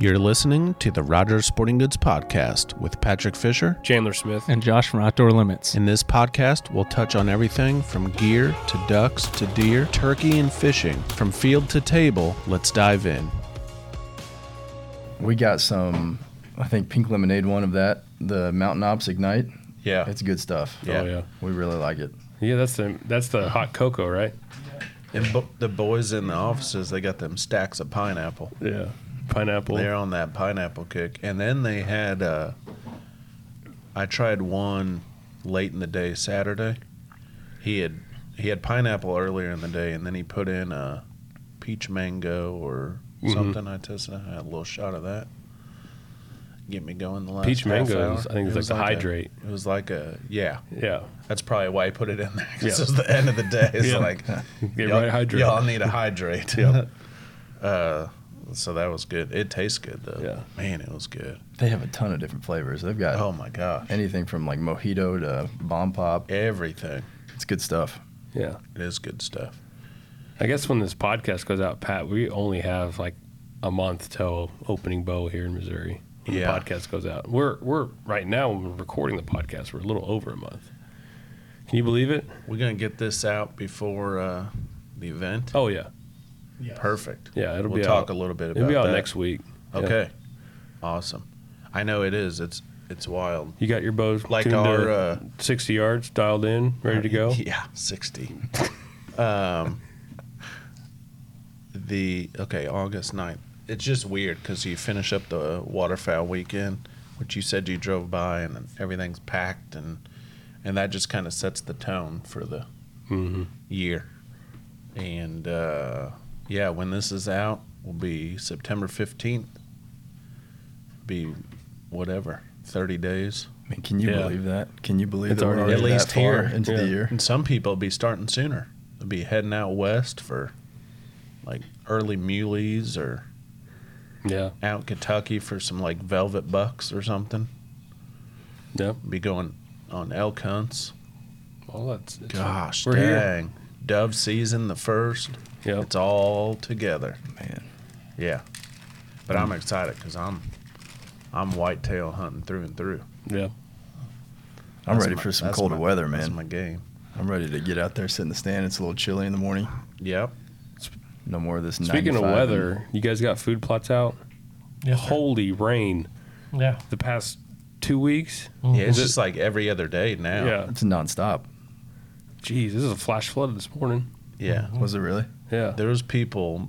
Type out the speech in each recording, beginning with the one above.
You're listening to the Rogers Sporting Goods Podcast with Patrick Fisher. Chandler Smith. and Josh from Outdoor Limits. In this podcast, we'll touch on everything from gear to ducks to deer, turkey, and fishing. From field to table, let's dive in. We got some, I think, pink lemonade one of that, the Mountain Ops Ignite. Yeah. It's good stuff. Yeah. Oh yeah. We really like it. Yeah, that's the that's the hot cocoa, right? And bo- the boys in the offices, they got them stacks of pineapple. Yeah. Pineapple. They're on that pineapple kick. And then they had, uh, I tried one late in the day Saturday. He had he had pineapple earlier in the day, and then he put in a peach mango or Mhm. something. I tested. I had a little shot of that. Get me going the last Peach mangoes. I think it's It like was the a- hydrate. it was like a yeah. Yeah. That's probably why I put it in there. 'cause Yeah. Is the end of the day. It's Yeah. like Get y'all, right hydrated. y'all need to hydrate. yeah. uh, so that was good. It tastes good though. Yeah. Man, it was good. They have a ton of different flavors. They've got Oh my gosh. anything from like mojito to bomb pop. Everything. It's good stuff. Yeah. It is good stuff. I guess when this podcast goes out, Pat, we only have like a month till opening bow here in Missouri. When Yeah. the podcast goes out. We're we're right now when we're recording the podcast, we're a little over a month. Can you believe it? We're gonna get this out before uh, the event. Oh yeah. Perfect. Yeah, it'll we'll be talk out. a little bit about It'll be out that. next week. Yeah. Okay. Awesome. I know it is. It's it's wild. You got your bows Like tuned to our, uh, 60 yards dialed in, ready to go. Yeah, sixty. um, the okay, August 9th. It's just weird because you finish up the waterfowl weekend, which you said you drove by, and everything's packed, and and that just kind of sets the tone for the hmm year. And uh, yeah, when this is out, will be September 15th. Be whatever, 30 days. I mean, can you Yeah. believe that? Can you believe It's that we're already- already At least that far here. into Yeah. the year? And some people will be starting sooner. They'll be heading out west for like early muleys or Yeah. out Kentucky for some like velvet bucks or something. Yeah. Be going on elk hunts. Well, that's it's- Gosh, We're here. Dang. Dove season the first. Yep. It's all together. Man, Yeah. But I'm excited because I'm I'm whitetail hunting through and through. Yeah. I'm That's ready my- for some colder my- weather, That's man. my game. I'm ready to get out there, sit in the stand. It's a little chilly in the morning. Yep. No more of this. Speaking of 95 weather, you guys got food plots out? Yes, sir. Holy rain Yeah. the past two weeks. Mm-hmm. Yeah, it's just like every other day now. Yeah. and- It's nonstop. Jeez, this is a flash flood this morning. Yeah. Was it really? Yeah. There was people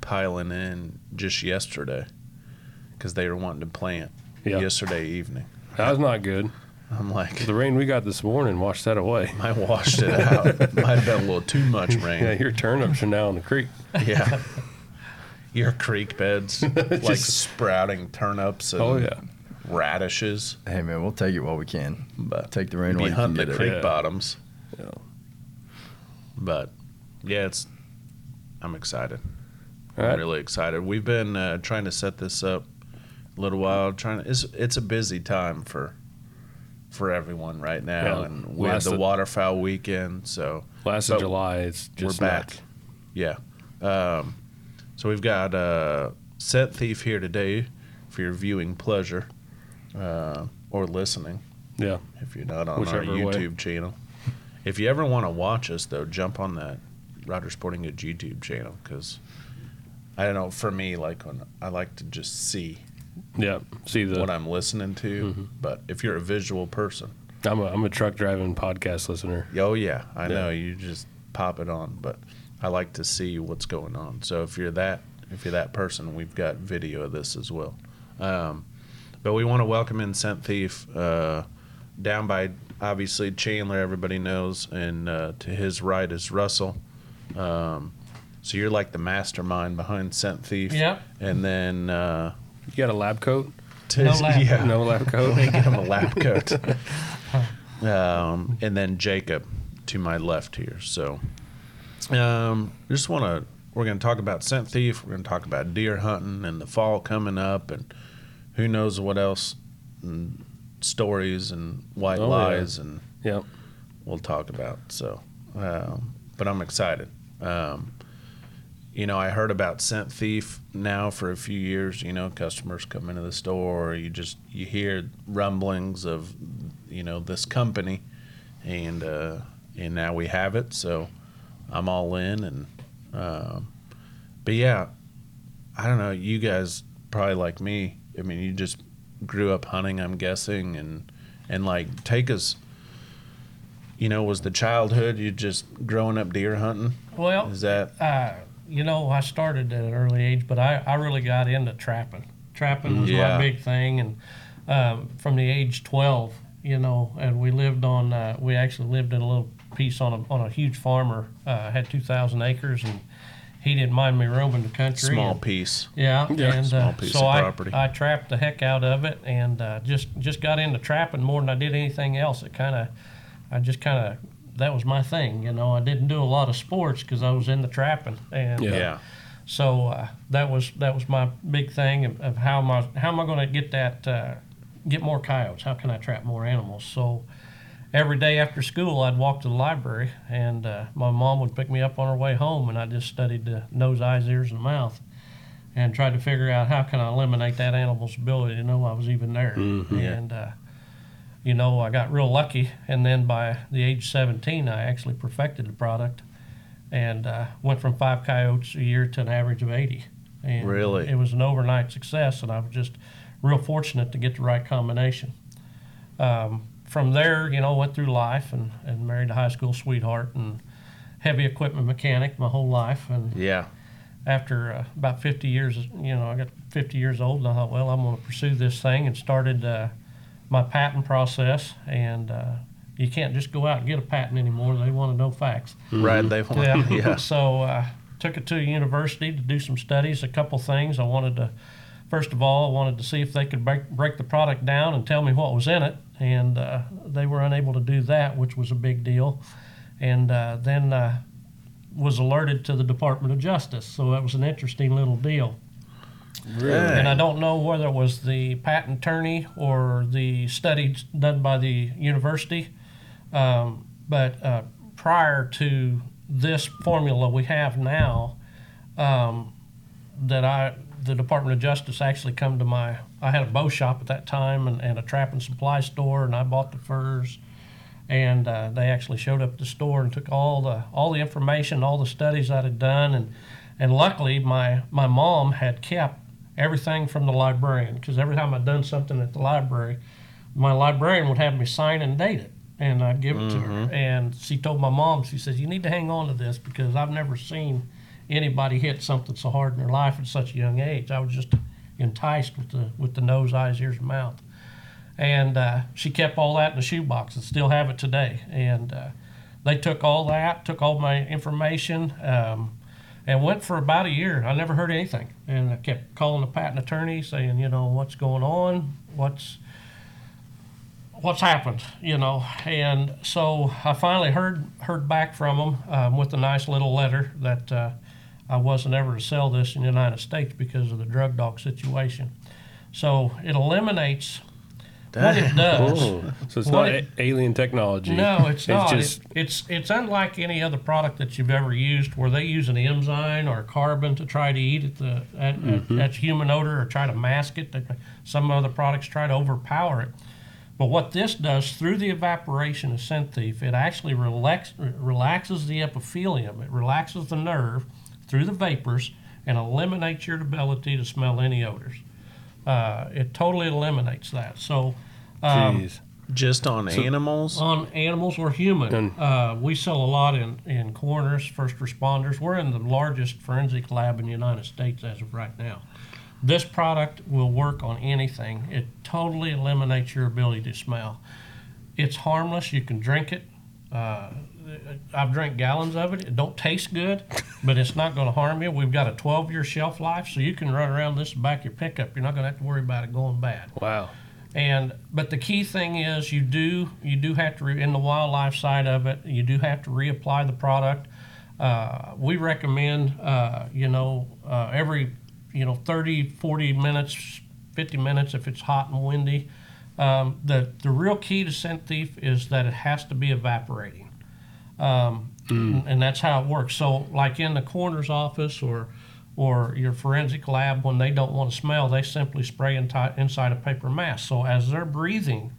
piling in just yesterday because they were wanting to plant Yeah. yesterday evening. That was not good. I'm like, The rain we got this morning washed that away. I washed it out. Might have been a little too much rain. Yeah, your turnips are now in the creek. Yeah. Your creek beds, like Just- sprouting turnips and Oh yeah. radishes. Hey man, we'll take it while we can. But Take the rain be while you can hunting the creek Yeah. bottoms. Yeah. But yeah, it's. I'm excited. All I'm right. really excited. We've been uh, trying to set this up a little while. Trying to. It's it's a busy time for for everyone right now, Yeah. and we have Last the of- waterfowl weekend, so Last of July, it's just we're back. Yeah. Um, so we've got uh, Scent Thief here today for your viewing pleasure uh, or listening Yeah. if you're not on Whichever our way. YouTube channel. If you ever want to watch us, though, jump on that Roger Sporting Goods YouTube channel because I don't know. For me, like when I like to just see Yeah. See the what I'm listening to, Mhm. but if you're a visual person, I'm a I'm a truck driving podcast listener. oh yeah, I Yeah. know you just pop it on, but I like to see what's going on. So if you're that if you're that person, we've got video of this as well. Um, but we want to welcome in Scent Thief uh, down by obviously Chandler, everybody knows, and uh, to his right is Russell. Um, so you're like the mastermind behind Scent Thief. Yep. And then uh, You got a lab coat? to, No lab yeah, coat. No lab coat. Let get him a lab coat. um, and then Jacob to my left here. So, um, just want to. We're going to talk about scent thief. We're going to talk about deer hunting and the fall coming up, and who knows what else, and stories and white Oh, yeah. lies, and Yep. we'll talk about. So, um, but I'm excited. Um, you know, I heard about Scent Thief now for a few years. You know, customers come into the store, you just you hear rumblings of, you know, this company, and uh, and now we have it. So I'm all in, and um, but yeah, I don't know. You guys probably like me. I mean, you just grew up hunting, I'm guessing, and and like take us. You know, was the childhood you just growing up deer hunting? Well, Is that uh, you know, I started at an early age, but I, I really got into trapping. Trapping was Yeah. my big thing, and um, from the age 12, you know, and we lived on, uh, we actually lived in a little piece on a, on a huge farmer, uh, had 2,000 acres, and he didn't mind me roaming the country. small and- piece? yeah, Yeah, and small uh, piece so of I, property. I trapped the heck out of it, and uh, just just got into trapping more than I did anything else. It kind of, I just kind of that was my thing, you know. I didn't do a lot of sports because I was in the trapping, and Yeah. Yeah. so uh, that was that was my big thing of, of how am I how am I going to get that uh, get more coyotes? How can I trap more animals? So every day after school, I'd walk to the library, and uh, my mom would pick me up on her way home, and I just studied the nose, eyes, ears, and mouth, and tried to figure out how can I eliminate that animal's ability to know I was even there. And uh, you know, I got real lucky, and then by the age 17, I actually perfected the product, and uh, went from five coyotes a year to an average of 80. And Really? it was an overnight success, and I was just real fortunate to get the right combination. Um, from there, you know, went through life and, and married a high school sweetheart and heavy equipment mechanic my whole life. And Yeah. after uh, about 50 years, you know, I got 50 years old, and I thought, well, I'm going to pursue this thing, and started uh, my patent process. And uh, you can't just go out and get a patent anymore; they want to know facts. Right. They want. Yeah. Yeah. so uh, took it to a university to do some studies. A couple things I wanted to. First of all, I wanted to see if they could break, break the product down and tell me what was in it, and uh, they were unable to do that, which was a big deal. And uh, then uh, was alerted to the Department of Justice, so that was an interesting little deal. Really? And I don't know whether it was the patent attorney or the study done by the university, um, but uh, prior to this formula we have now, um, that I the Department of Justice actually come to my I had a bow shop at that time and, and a trap and supply store and I bought the furs. And uh, they actually showed up at the store and took all the all the information, all the studies I had done, and and luckily my my mom had kept everything from the librarian because every time I'd done something at the library, my librarian would have me sign and date it, and I'd give it to her. And she told my mom, she says, "You need to hang on to this because I've never seen anybody hit something so hard in their life at such a young age. I was just enticed with the with the nose, eyes, ears, and mouth." and uh, she kept all that in a shoebox and still have it today. And uh, they took all that, took all my information, um, and went for about a year. I never heard anything, and I kept calling the patent attorney saying, you know, what's going on, what's what's happened, you know. And so I finally heard heard back from them um, with a nice little letter that uh, I wasn't ever to sell this in the United States because of the drug dog situation. So it eliminates what it does. So it's not it- alien technology. No, it's not. just It- it's it's unlike any other product that you've ever used, where they use an enzyme or carbon to try to eat at the at, Mm-hmm. at, at human odor or try to mask it. Some other products try to overpower it. But what this does through the evaporation of scent thief, it actually relax, relaxes the epithelium. It relaxes the nerve through the vapors and eliminates your ability to smell any odors. Uh, it totally eliminates that. So. Um, jeez. Just on animals. on animals or human. And- Uh, we sell a lot in, in coroners, first responders. We're in the largest forensic lab in the United States as of right now. This product will work on anything. It totally eliminates your ability to smell. It's harmless. You can drink it. Uh, I've drank gallons of it. It don't taste good, but it's not going to harm you. We've got a 12-year shelf life, so you can run around this back of your pickup. You're not going to have to worry about it going bad. Wow. And but the key thing is you do you do have to re, in the wildlife side of it you do have to reapply the product. Uh, we recommend uh, you know uh, every you know 30 40 minutes 50 minutes if it's hot and windy. Um, the the real key to scent thief is that it has to be evaporating. Um, and, and that's how it works. So, like in the coroner's office or or your forensic lab, when they don't want to smell, they simply spray inti- inside a paper mask. So, as they're breathing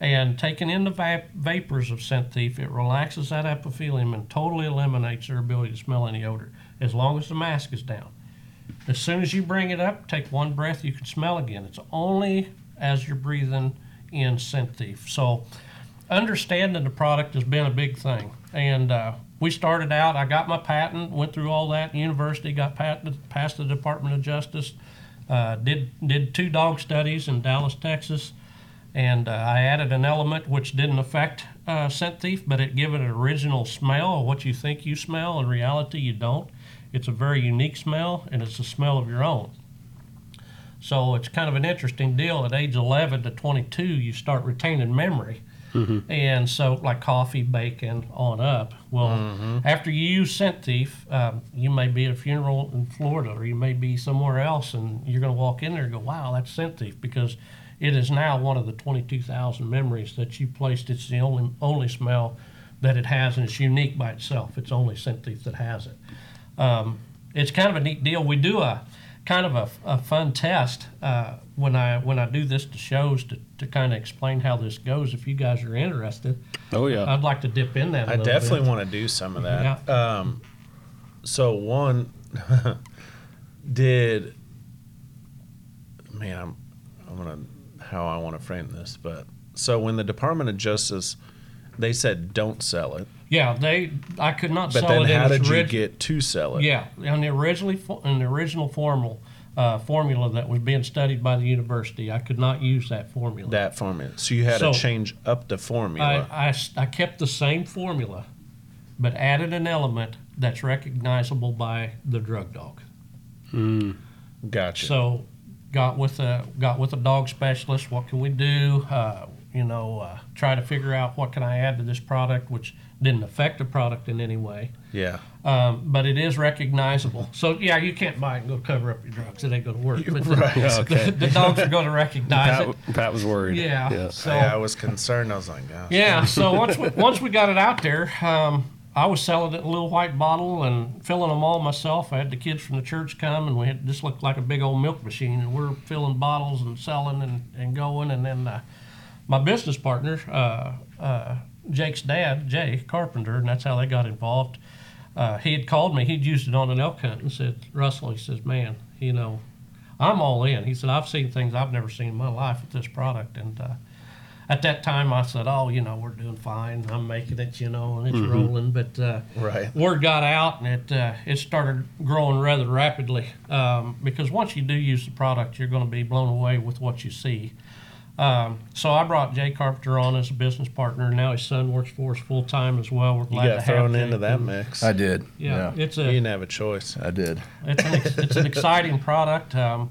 and taking in the va- vapors of scent thief, it relaxes that epithelium and totally eliminates their ability to smell any odor, as long as the mask is down. As soon as you bring it up, take one breath, you can smell again. It's only as you're breathing in scent thief. So, understanding the product has been a big thing. And uh, we started out, I got my patent, went through all that, university, got patented, passed the Department of Justice, uh, did, did two dog studies in Dallas, Texas. And uh, I added an element which didn't affect uh, scent thief, but it gave it an original smell of what you think you smell. In reality, you don't. It's a very unique smell, and it's a smell of your own. So it's kind of an interesting deal. At age 11 to 22, you start retaining memory. And so, like coffee, bacon, on up. Well, after you use Scent Thief, um, you may be at a funeral in Florida or you may be somewhere else, and you're going to walk in there and go, wow, that's Scent Thief, because it is now one of the 22,000 memories that you placed. It's the only, only smell that it has, and it's unique by itself. It's only Scent Thief that has it um, it's kind of a neat deal. We do a kind of a, a fun test uh, when I when I do this to shows to, to kind of explain how this goes. If you guys are interested, Oh yeah. I'd like to dip in that. I I definitely want to do some of that. Um, so one, did man, I'm I'm gonna how I want to frame this, but so when the Department of Justice, they said don't sell it, Yeah, they. I could not but sell then it in how did you orig- get to sell it? Yeah, on the originally fo- in the original formal uh, formula that was being studied by the university, I could not use that formula. that formula. So you had So- to change up the formula. I I kept the same formula, but added an element that's recognizable by the drug dog. gotcha. So, got with a got with a dog specialist. What can we do? Uh, you know, uh, try to figure out what can I add to this product, which didn't affect the product in any way. yeah. Um, but it is recognizable. So yeah, you can't buy it and go cover up your drugs. It ain't going to work. But the, Right. Yeah, okay. the dogs are going to recognize Pat, it. Pat was worried. Yeah. Yeah. So yeah, I was concerned. I was like, gosh. yeah. So once we, once we got it out there, um, I was selling it in a little white bottle and filling them all myself. I had the kids from the church come, and we had just looked like a big old milk machine, and we're filling bottles and selling and, and going. And then uh, my business partner, uh, uh, Jake's dad, Jay Carpenter, and that's how they got involved. Uh, he had called me. He'd used it on an elk hunt and said, Russell, he says, man, you know, I'm all in. He said, I've seen things I've never seen in my life with this product. And uh, at that time, I said, oh, you know, we're doing fine. I'm making it, you know, and it's rolling. But uh, Right. word got out, and it uh, it started growing rather rapidly. Um, because once you do use the product, you're going to be blown away with what you see. Um, so I brought Jay Carpenter on as a business partner. and Now his son works for us full time as well. We're glad to got have thrown Jake. into that And, mix. I did. Yeah, it's a. you a didn't have a choice. I did. it's an, ex- it's an exciting product. Um,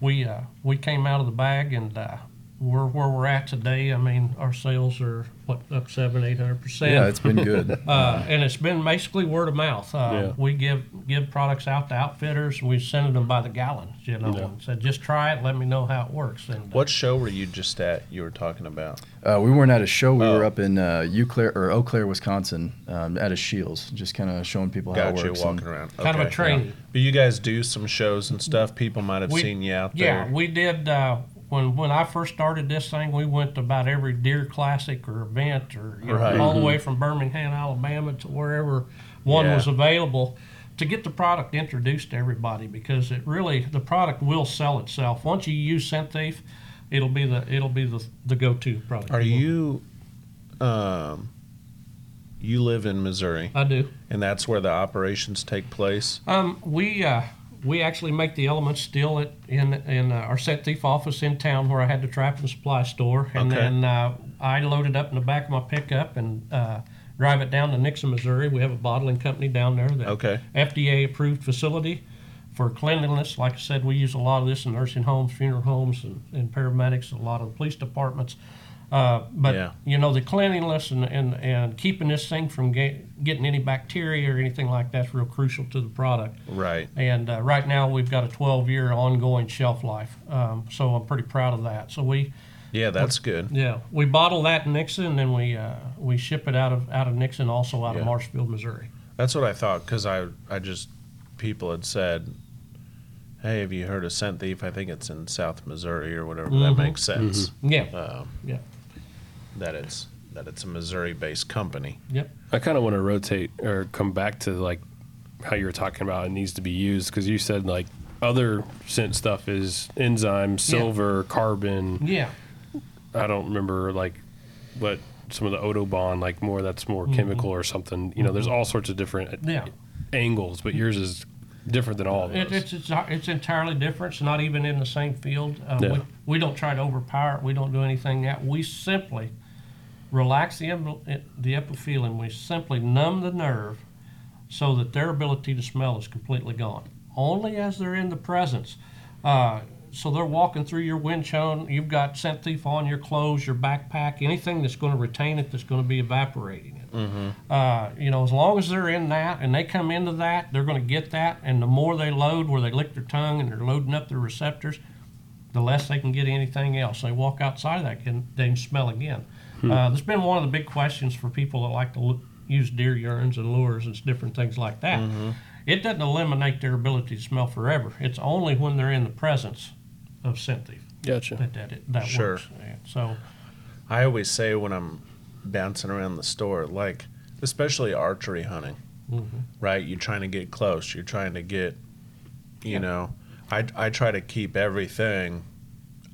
we uh, we came out of the bag and uh, we're where we're at today. I mean, our sales are what up seven eight hundred percent. Yeah, it's been good. uh, and it's been basically word of mouth. Uh, Yeah. We give give products out to outfitters. We send them by the gallon, you know, Yeah. and said just try it. Let me know how it works. And uh, What show were you just at? You were talking about. Uh, we weren't at a show. We Oh. were up in uh, Eau Claire or Eau Claire, Wisconsin, um, at a Scheels, just kind of showing people how it works. walking and- around. kind of a Okay. training. But you guys do some shows and stuff. People might have We- seen you out there. Yeah, there. we did. When when I first started this thing, we went to about every deer classic or event, or you know, Right. all the way from Birmingham, Alabama, to wherever one Yeah. was available, to get the product introduced to everybody because it really the product will sell itself. Once you use Scent Thief, it'll be the it'll be the the go to product. Are you, um, you live in Missouri, I do. and that's where the operations take place. Um, we uh, we actually make the elements still at in in uh, our Scent Thief office in town where I had the trap and supply store, and Okay. then uh, I load it up in the back of my pickup and uh, drive it down to Nixa, Missouri. We have a bottling company down there that Okay. FDA approved facility for cleanliness. Like I said, we use a lot of this in nursing homes, funeral homes, and, and paramedics, a lot of the police departments. Uh, but Yeah. you know the cleanliness and, and, and keeping this thing from get, getting any bacteria or anything like that's real crucial to the product. Right. And uh, right now we've got a 12 year ongoing shelf life. Um, so I'm pretty proud of that. So we Yeah, that's good. Yeah, we bottle that in Nixa, and then we uh, we ship it out of out of Nixa, also out Yeah. of Marshfield, Missouri. That's what I thought because I I just people had said, "Hey, have you heard of Scent Thief? I think it's in South Missouri or whatever." That Mhm. makes sense. Yeah, Um, yeah, that it's that it's a Missouri-based company. yep. I kind of want to rotate or come back to like how you were talking about it needs to be used because you said like other scent stuff is enzyme, silver, carbon. Yeah, I don't remember like what some of the Autobahn like more that's more mm-hmm. chemical or something. You know, there's mm-hmm. all sorts of different uh, yeah. angles, but yours is different than all of It, those. it's, it's it's entirely different. It's not even in the same field. Uh, Yeah. we, we don't try to overpower it. We don't do anything that. We simply relax the the epithelium. We simply numb the nerve so that their ability to smell is completely gone. Only as they're in the presence. Uh, so they're walking through your windshield. You've got scent thief on your clothes, your backpack, anything that's going to retain it, that's going to be evaporating it. Uh, you know, as long as they're in that and they come into that, they're going to get that. And the more they load, where they lick their tongue and they're loading up their receptors, the less they can get anything else. They walk outside of that, can, they can smell again. Uh, that's been one of the big questions for people that like to look, use deer urines and lures and different things like that. It doesn't eliminate their ability to smell forever. It's only when they're in the presence of scent thief gotcha. that that, it, that Sure. works. So, I always say when I'm bouncing around the store, like especially archery hunting, right? You're trying to get close. You're trying to get, you Yeah. know, I I try to keep everything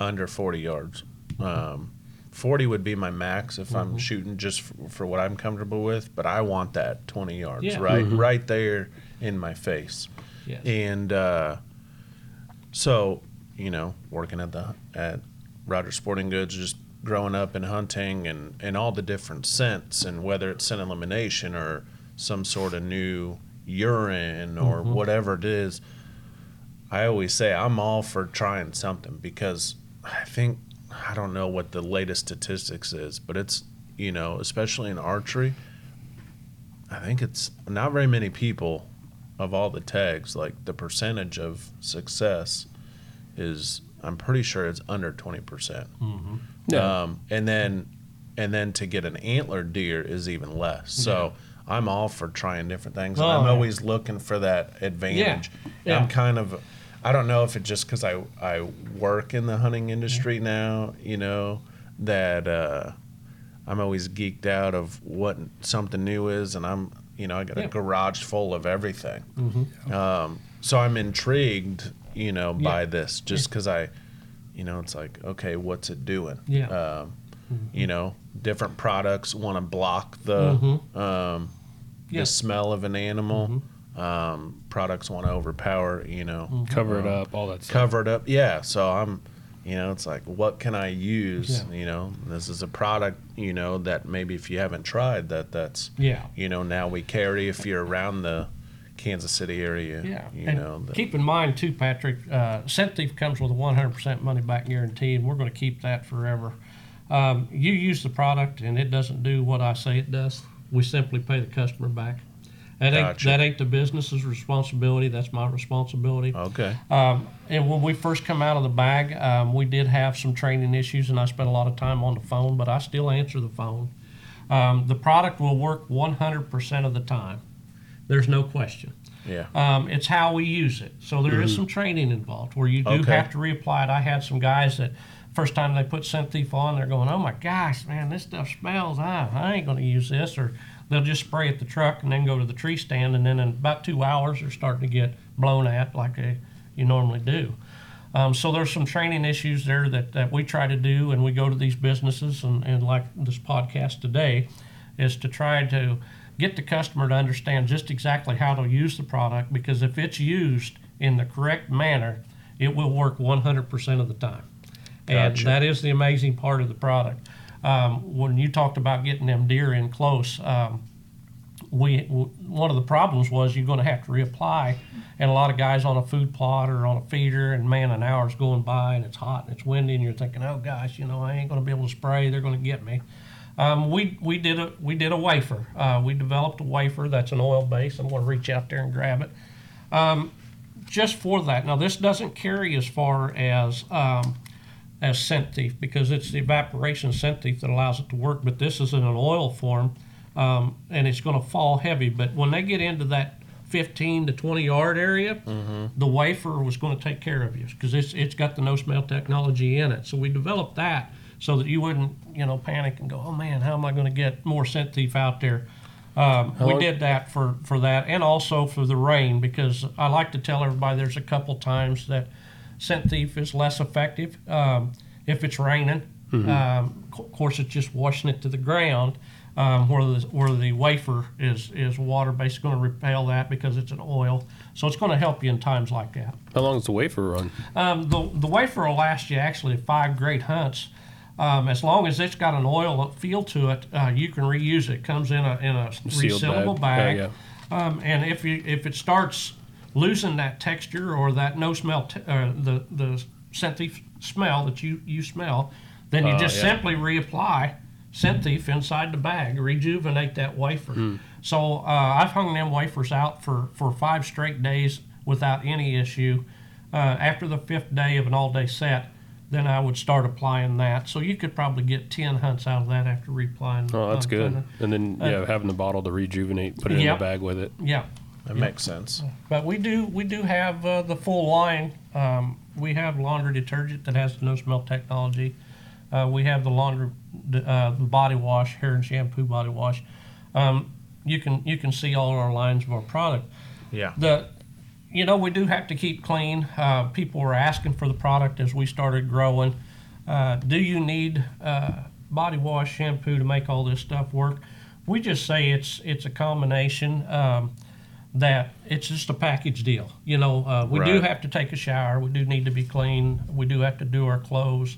under 40 yards. Um, 40 would be my max if I'm mm-hmm. shooting just for, for what I'm comfortable with, but I want that 20 yards, Yeah. right, mm-hmm. right there in my face. yes. And uh, so, you know, working at the at Rogers Sporting Goods, just growing up and hunting and and all the different scents, and whether it's scent elimination or some sort of new urine or mm-hmm. whatever it is, I always say I'm all for trying something because I think I don't know what the latest statistics is, but it's you know, especially in archery, I think it's not very many people of all the tags, like the percentage of success is I'm pretty sure it's under twenty percent. Yeah. Um, and then and then to get an antler deer is even less. So I'm all for trying different things. Oh, I'm yeah. always looking for that advantage. Yeah. I'm kind of I don't know if it's just because I I work in the hunting industry now, you know, that uh, I'm always geeked out of what something new is, and I'm you know I got Yeah. a garage full of everything. Mhm. Um, so I'm intrigued, you know, by Yeah. this just because I, you know, it's like okay, what's it doing? Yeah. Um, You know, different products want to block the Mhm. um, Yeah. the smell of an animal. Um, products want to overpower, you know, Cover it up, all that stuff. cover it up. Yeah. So I'm, you know, it's like, what can I use? Yeah. You know, this is a product, you know, that maybe if you haven't tried that, that's, Yeah. you know, now we carry if you're around the Kansas City area. Yeah, You and know, the, keep in mind too, Patrick. Uh, Scent Thief comes with a 100% money back guarantee, and we're going to keep that forever. Um, you use the product, and it doesn't do what I say it does. We simply pay the customer back. That ain't Gotcha. that ain't the business's responsibility. That's my responsibility. okay. Um, and when we first come out of the bag, um, we did have some training issues, and I spent a lot of time on the phone, but I still answer the phone. Um, the product will work 100% of the time. There's no question. Yeah. Um, it's how we use it. So there is some training involved where you do Okay. have to reapply it. I had some guys that first time they put Scent Thief on, they're going, "Oh my gosh, man, this stuff smells. Ah, I ain't going to use this." Or they'll just spray at the truck and then go to the tree stand, and then in about two hours they're starting to get blown at like they, you normally do. Um, so there's some training issues there that, that we try to do, and we go to these businesses, and, and like this podcast today, is to try to get the customer to understand just exactly how to use the product because if it's used in the correct manner, it will work 100% of the time. And that is the amazing part of the product. Um, when you talked about getting them deer in close, um, we one of the problems was you're going to have to reapply, and a lot of guys on a food plot or on a feeder, and man, an hour's going by and it's hot and it's windy, and you're thinking, oh gosh, you know, I ain't going to be able to spray. They're going to get me. Um, we we did a we did a wafer. Uh, we developed a wafer that's an oil base. I'm going to reach out there and grab it. Um, just for that. Now this doesn't carry as far as um, as scent thief because it's the evaporation scent thief that allows it to work. But this is in an oil form, um, and it's going to fall heavy. But when they get into that 15 to 20 yard area, the wafer was going to take care of you because it's it's got the no smell technology in it. So we developed that so that you wouldn't you know panic and go, oh man, how am I going to get more scent thief out there? Um, we did that for for that, and also for the rain because I like to tell everybody there's a couple times that scent thief is less effective um, if it's raining. Um, of course, it's just washing it to the ground. Um, where the where the wafer is is water based going to repel that because it's an oil, so it's going to help you in times like that. How long does the wafer run? Um, the the wafer will last you actually five great hunts. Um, as long as it's got an oil feel to it, uh, you can reuse it. Comes in a in a Sealed resealable bag. bag. Yeah, Um, and if you if it starts losing that texture or that no smell, t- uh, the the scent thief smell that you you smell, then you Oh, just yeah. simply reapply scent thief inside the bag, rejuvenate that wafer. Hmm. So uh, I've hung them wafers out for for five straight days without any issue. Uh, after the fifth day of an all day set. Then I would start applying that. So you could probably get ten hunts out of that after reapplying. Oh, that's um, good. kinda- And then yeah, having the bottle to rejuvenate, put it in the bag with it. Yeah, That makes sense. But we do we do have uh, the full line. Um, we have laundry detergent that has the no smell technology. Uh, we have the laundry uh, the body wash, hair and shampoo body wash. Um, you can you can see all our lines of our product. Yeah. The you know we do have to keep clean. Uh, people were asking for the product as we started growing. Uh, do you need uh, body wash, shampoo to make all this stuff work? We just say it's it's a combination. Um, that it's just a package deal. You know, uh, we do have to take a shower. We do need to be clean. We do have to do our clothes,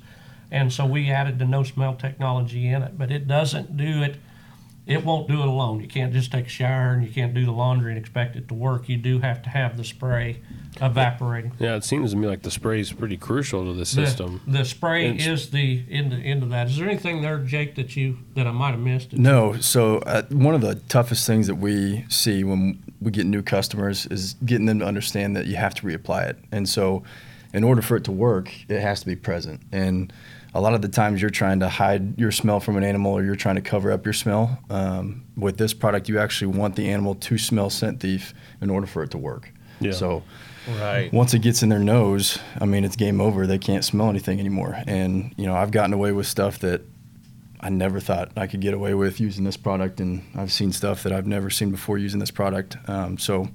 and so we added the no smell technology in it. But it doesn't do it. It won't do it alone. You can't just take a shower and you can't do the laundry and expect it to work. You do have to have the spray evaporating. Yeah, it seems to me like the spray is pretty crucial to the The- system. The, spray It's- is the end of that. Is there anything there, Jake, that you that I might have missed? No. So uh, one of the toughest things that we see when we get new customers is getting them to understand that you have to reapply it. And so, in order for it to work, it has to be present. And a lot of the times, you're trying to hide your smell from an animal, or you're trying to cover up your smell. Um, with this product, you actually want the animal to smell scent thief in order for it to work. Yeah. So Right. once it gets in their nose, I mean, it's game over. They can't smell anything anymore. And, you know, I've gotten away with stuff that I never thought I could get away with using this product. And I've seen stuff that I've never seen before using this product. Um, so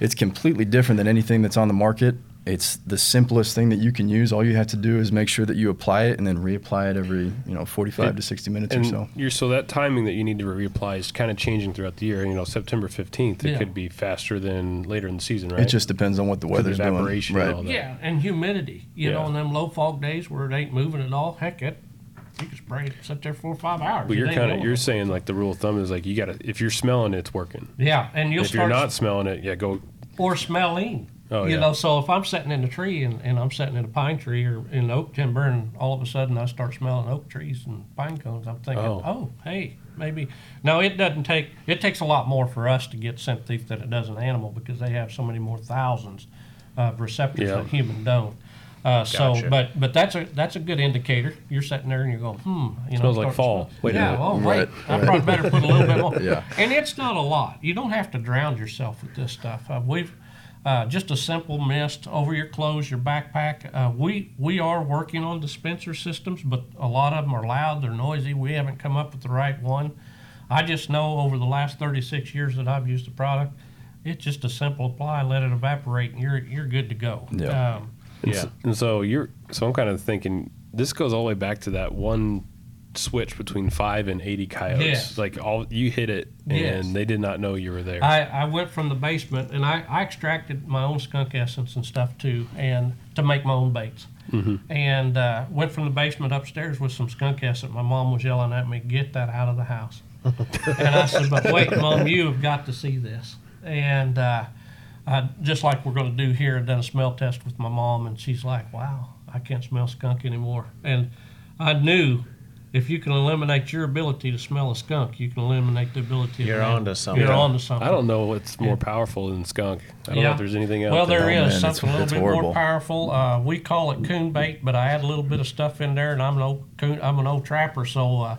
it's completely different than anything that's on the market. It's the simplest thing that you can use. All you have to do is make sure that you apply it and then reapply it every, you know, 45 to 60 minutes or so. you're so that timing that you need to reapply is kind of changing throughout the year. You know, September 15th, it Yeah. could be faster than later in the season, right? It just depends on what the For the weather's doing. evaporation and Right. all that. Yeah, and humidity. You know, Yeah. on them low fog days where it ain't moving at all. Heck, it you can spray it sit there four or five hours. But you're kind of you're saying like the rule of thumb is like you got to if you're smelling it, it's working. yeah, and you'll if you're not smelling it, yeah, go. or smelling. Oh, you yeah. know, so if I'm sitting in a tree and, and I'm sitting in a pine tree or in oak timber, and all of a sudden I start smelling oak trees and pine cones, I'm thinking, Oh. oh, hey, maybe. No, it doesn't take. It takes a lot more for us to get scent thief than it does an animal because they have so many more thousands of receptors Yeah. that human don't. Uh, so, Gotcha. but but that's a that's a good indicator. You're sitting there and you're going, hmm. You know, Smells like start fall. smell- Wait a yeah. minute. Oh, wait. Right, I right. probably better put a little bit more. Yeah. And it's not a lot. You don't have to drown yourself with this stuff. Uh, we've uh, just a simple mist over your clothes, your backpack. Uh, we we are working on dispenser systems, but a lot of them are loud. They're noisy. We haven't come up with the right one. I just know over the last 36 years that I've used the product, it's just a simple apply, let it evaporate, and you're you're good to go. Yeah. Um, And, Yeah. so, and so you're so I'm kind of thinking this goes all the way back to that one switch between five and eighty coyotes. Yes. Like all you hit it and Yes. they did not know you were there. I, I went from the basement and I, I extracted my own skunk essence and stuff too, and to make my own baits. And uh, went from the basement upstairs with some skunk essence. My mom was yelling at me, "Get that out of the house!" and I said, "But wait, mom, you have got to see this." And uh, I, just like we're going to do here, I done a smell test with my mom, and she's like, "Wow, I can't smell skunk anymore." And I knew if you can eliminate your ability to smell a skunk, you can eliminate the ability. You're of an onto something. You're Yeah. onto something. I don't know what's more powerful than skunk. I don't know if there's anything else. Well, there Oh, is man, it's- something a it's little bit horrible. more powerful. Uh, we call it coon bait, but I add a little bit of stuff in there, and I'm an old coon, I'm an old trapper, so uh,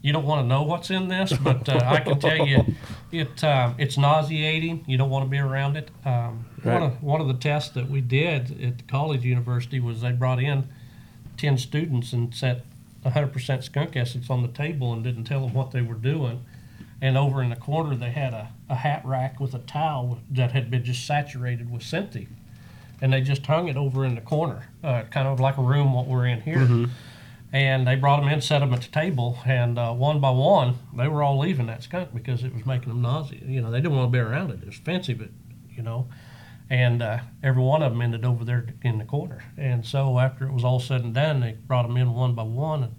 you don't want to know what's in this, but uh, I can tell you, it uh, it's nauseating. You don't want to be around it. Um, One of one of the tests that we did at the college university was they brought in ten students and set 100% skunk essence on the table and didn't tell them what they were doing. And over in the corner, they had a, a hat rack with a towel that had been just saturated with Scent Thief. And they just hung it over in the corner, uh, kind of like a room what we're in here. And they brought them in, set them at the table, and uh, one by one, they were all leaving that skunk because it was making them nauseous. You know, they didn't want to be around it. It was fancy, but, you know, and uh, every one of them ended over there in the corner. And so after it was all said and done, they brought them in one by one. And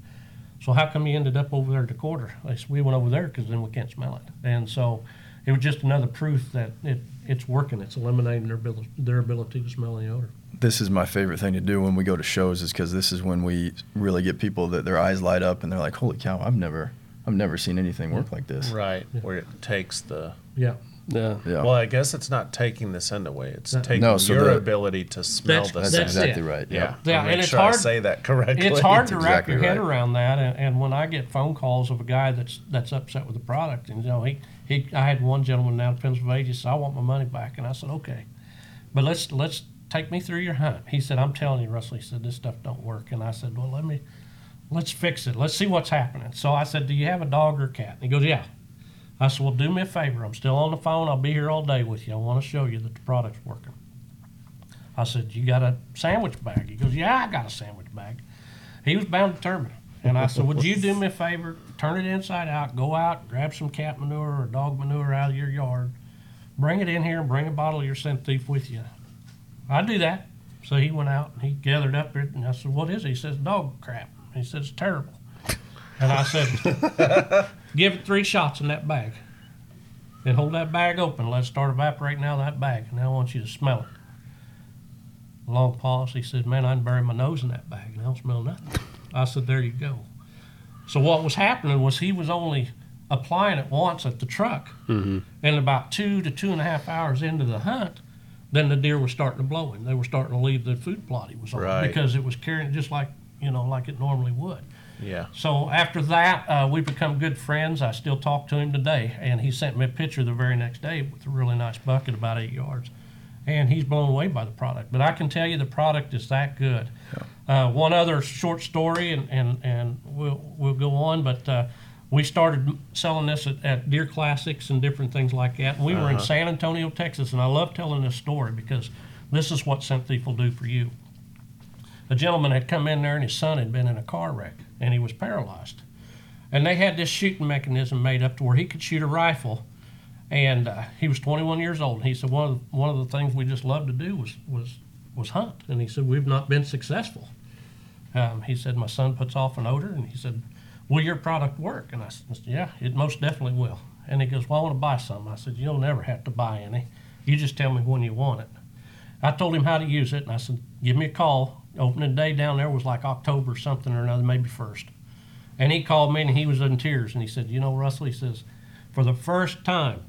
so how come you ended up over there at the quarter? I said, we went over there because then we can't smell it. And so it was just another proof that it, it's working. It's eliminating their ability, their ability to smell the odor. this is my favorite thing to do when we go to shows is because this is when we really get people that their eyes light up and they're like, "Holy cow! I've never, I've never seen anything work mm-hmm. like this." Right, where it takes the. Yeah. Yeah. Yeah, Well, I guess it's not taking the scent away. It's No. taking No, so your the- ability to smell That's- the that's scent. exactly right. Yeah, Yep. Yeah, I'll and it's sure hard- I say that correctly. It's hard That's to wrap exactly your head right. around that, and, and when I get phone calls of a guy that's that's upset with the product, and you know, he, he I had one gentleman down in Pennsylvania he said, "I want my money back," and I said, "Okay, but let's let's take me through your hunt." He said, "I'm telling you, Russell," he said, "this stuff don't work," and I said, "Well, let me let's fix it. Let's see what's happening." So I said, "Do you have a dog or a cat?" And he goes, "Yeah." I said, "Well, do me a favor. I'm still on the phone. I'll be here all day with you. I want to show you that the product's working." I said, "You got a sandwich bag?" He goes, "Yeah, I got a sandwich bag." He was bound determined. And I said, Would you do me a favor? Turn it inside out, go out, grab some cat manure or dog manure out of your yard, bring it in here, and bring a bottle of your scent thief with you. I do that. So he went out and he gathered up it, and I said, What is it? He says, Dog crap. He says, It's terrible. And I said, Give it three shots in that bag. Then hold that bag open. Let it start evaporating out of that bag. And I want you to smell it. Long pause. He said, Man, I can bury my nose in that bag and I don't smell nothing. I said, There you go. So what was happening was he was only applying it once at the truck. Mm-hmm. And about two to two and a half hours into the hunt, then the deer were starting to blow him. They were starting to leave the food plot he was on Right. because it was carrying just like, you know, like it normally would. Yeah. So after that, uh, we become good friends. I still talk to him today, and he sent me a picture the very next day with a really nice bucket about eight yards, and he's blown away by the product. But I can tell you, the product is that good. Uh, one other short story, and and and we'll we'll go on, but. Uh, we started selling this at, at Deer Classics and different things like that. And we were in San Antonio, Texas, and I love telling this story because this is what Scent Thief will do for you a gentleman had come in there and his son had been in a car wreck and he was paralyzed. And they had this shooting mechanism made up to where he could shoot a rifle. And uh, he was 21 years old. And he said one of the, one of the things we just loved to do was was was hunt. And he said we've not been successful. Um, he said my son puts off an odor, and he said, "Will your product work?" And I said, "Yeah, it most definitely will." And he goes, "Well, I want to buy some." I said, "You'll never have to buy any. You just tell me when you want it." I told him how to use it, and I said, "Give me a call." Opening day down there was like October something or another, maybe first. And he called me, and he was in tears, and he said, "You know, Russell," he says, "for the first time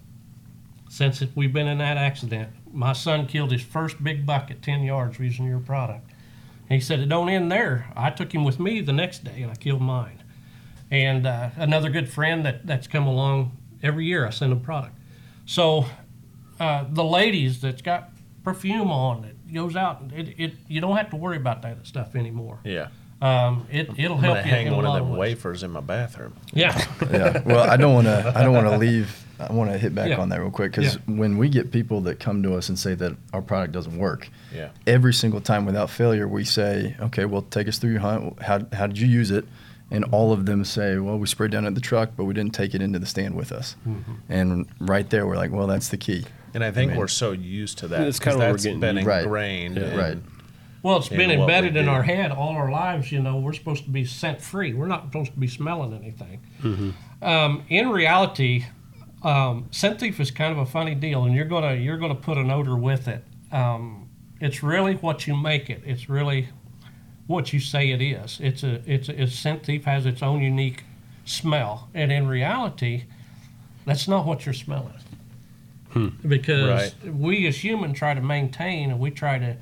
since we've been in that accident, my son killed his first big buck at 10 yards using your product." He said, "It don't end there. I took him with me the next day, and I killed mine." And uh, another good friend that, that's come along every year, I send him product. So uh, the ladies that's got perfume on it goes out. It, it you don't have to worry about that stuff anymore. Yeah. Um, it it'll I'm help gonna you hang in one of them ways. wafers in my bathroom. Yeah, yeah. Well, I don't want to. I don't want to leave. I want to hit back Yeah. on that real quick because Yeah. when we get people that come to us and say that our product doesn't work, Yeah. every single time without failure, we say, "Okay, well, take us through your hunt. How how did you use it?" And all of them say, "Well, we sprayed down at the truck, but we didn't take it into the stand with us." Mm-hmm. And right there, we're like, "Well, that's the key." And I think mean- we're so used to that. That's 'cause kinda what we're getting been used- Right. ingrained. Yeah. Right. well, it's in been embedded in our head all our lives. You know, we're supposed to be scent free. We're not supposed to be smelling anything. Um, in reality, um, scent thief is kind of a funny deal, and you're gonna you're gonna put an odor with it. Um, it's really what you make it. It's really what you say it is. It's a it's a, it's scent thief has its own unique smell, and in reality, that's not what you're smelling. Because we as humans try to maintain and we try to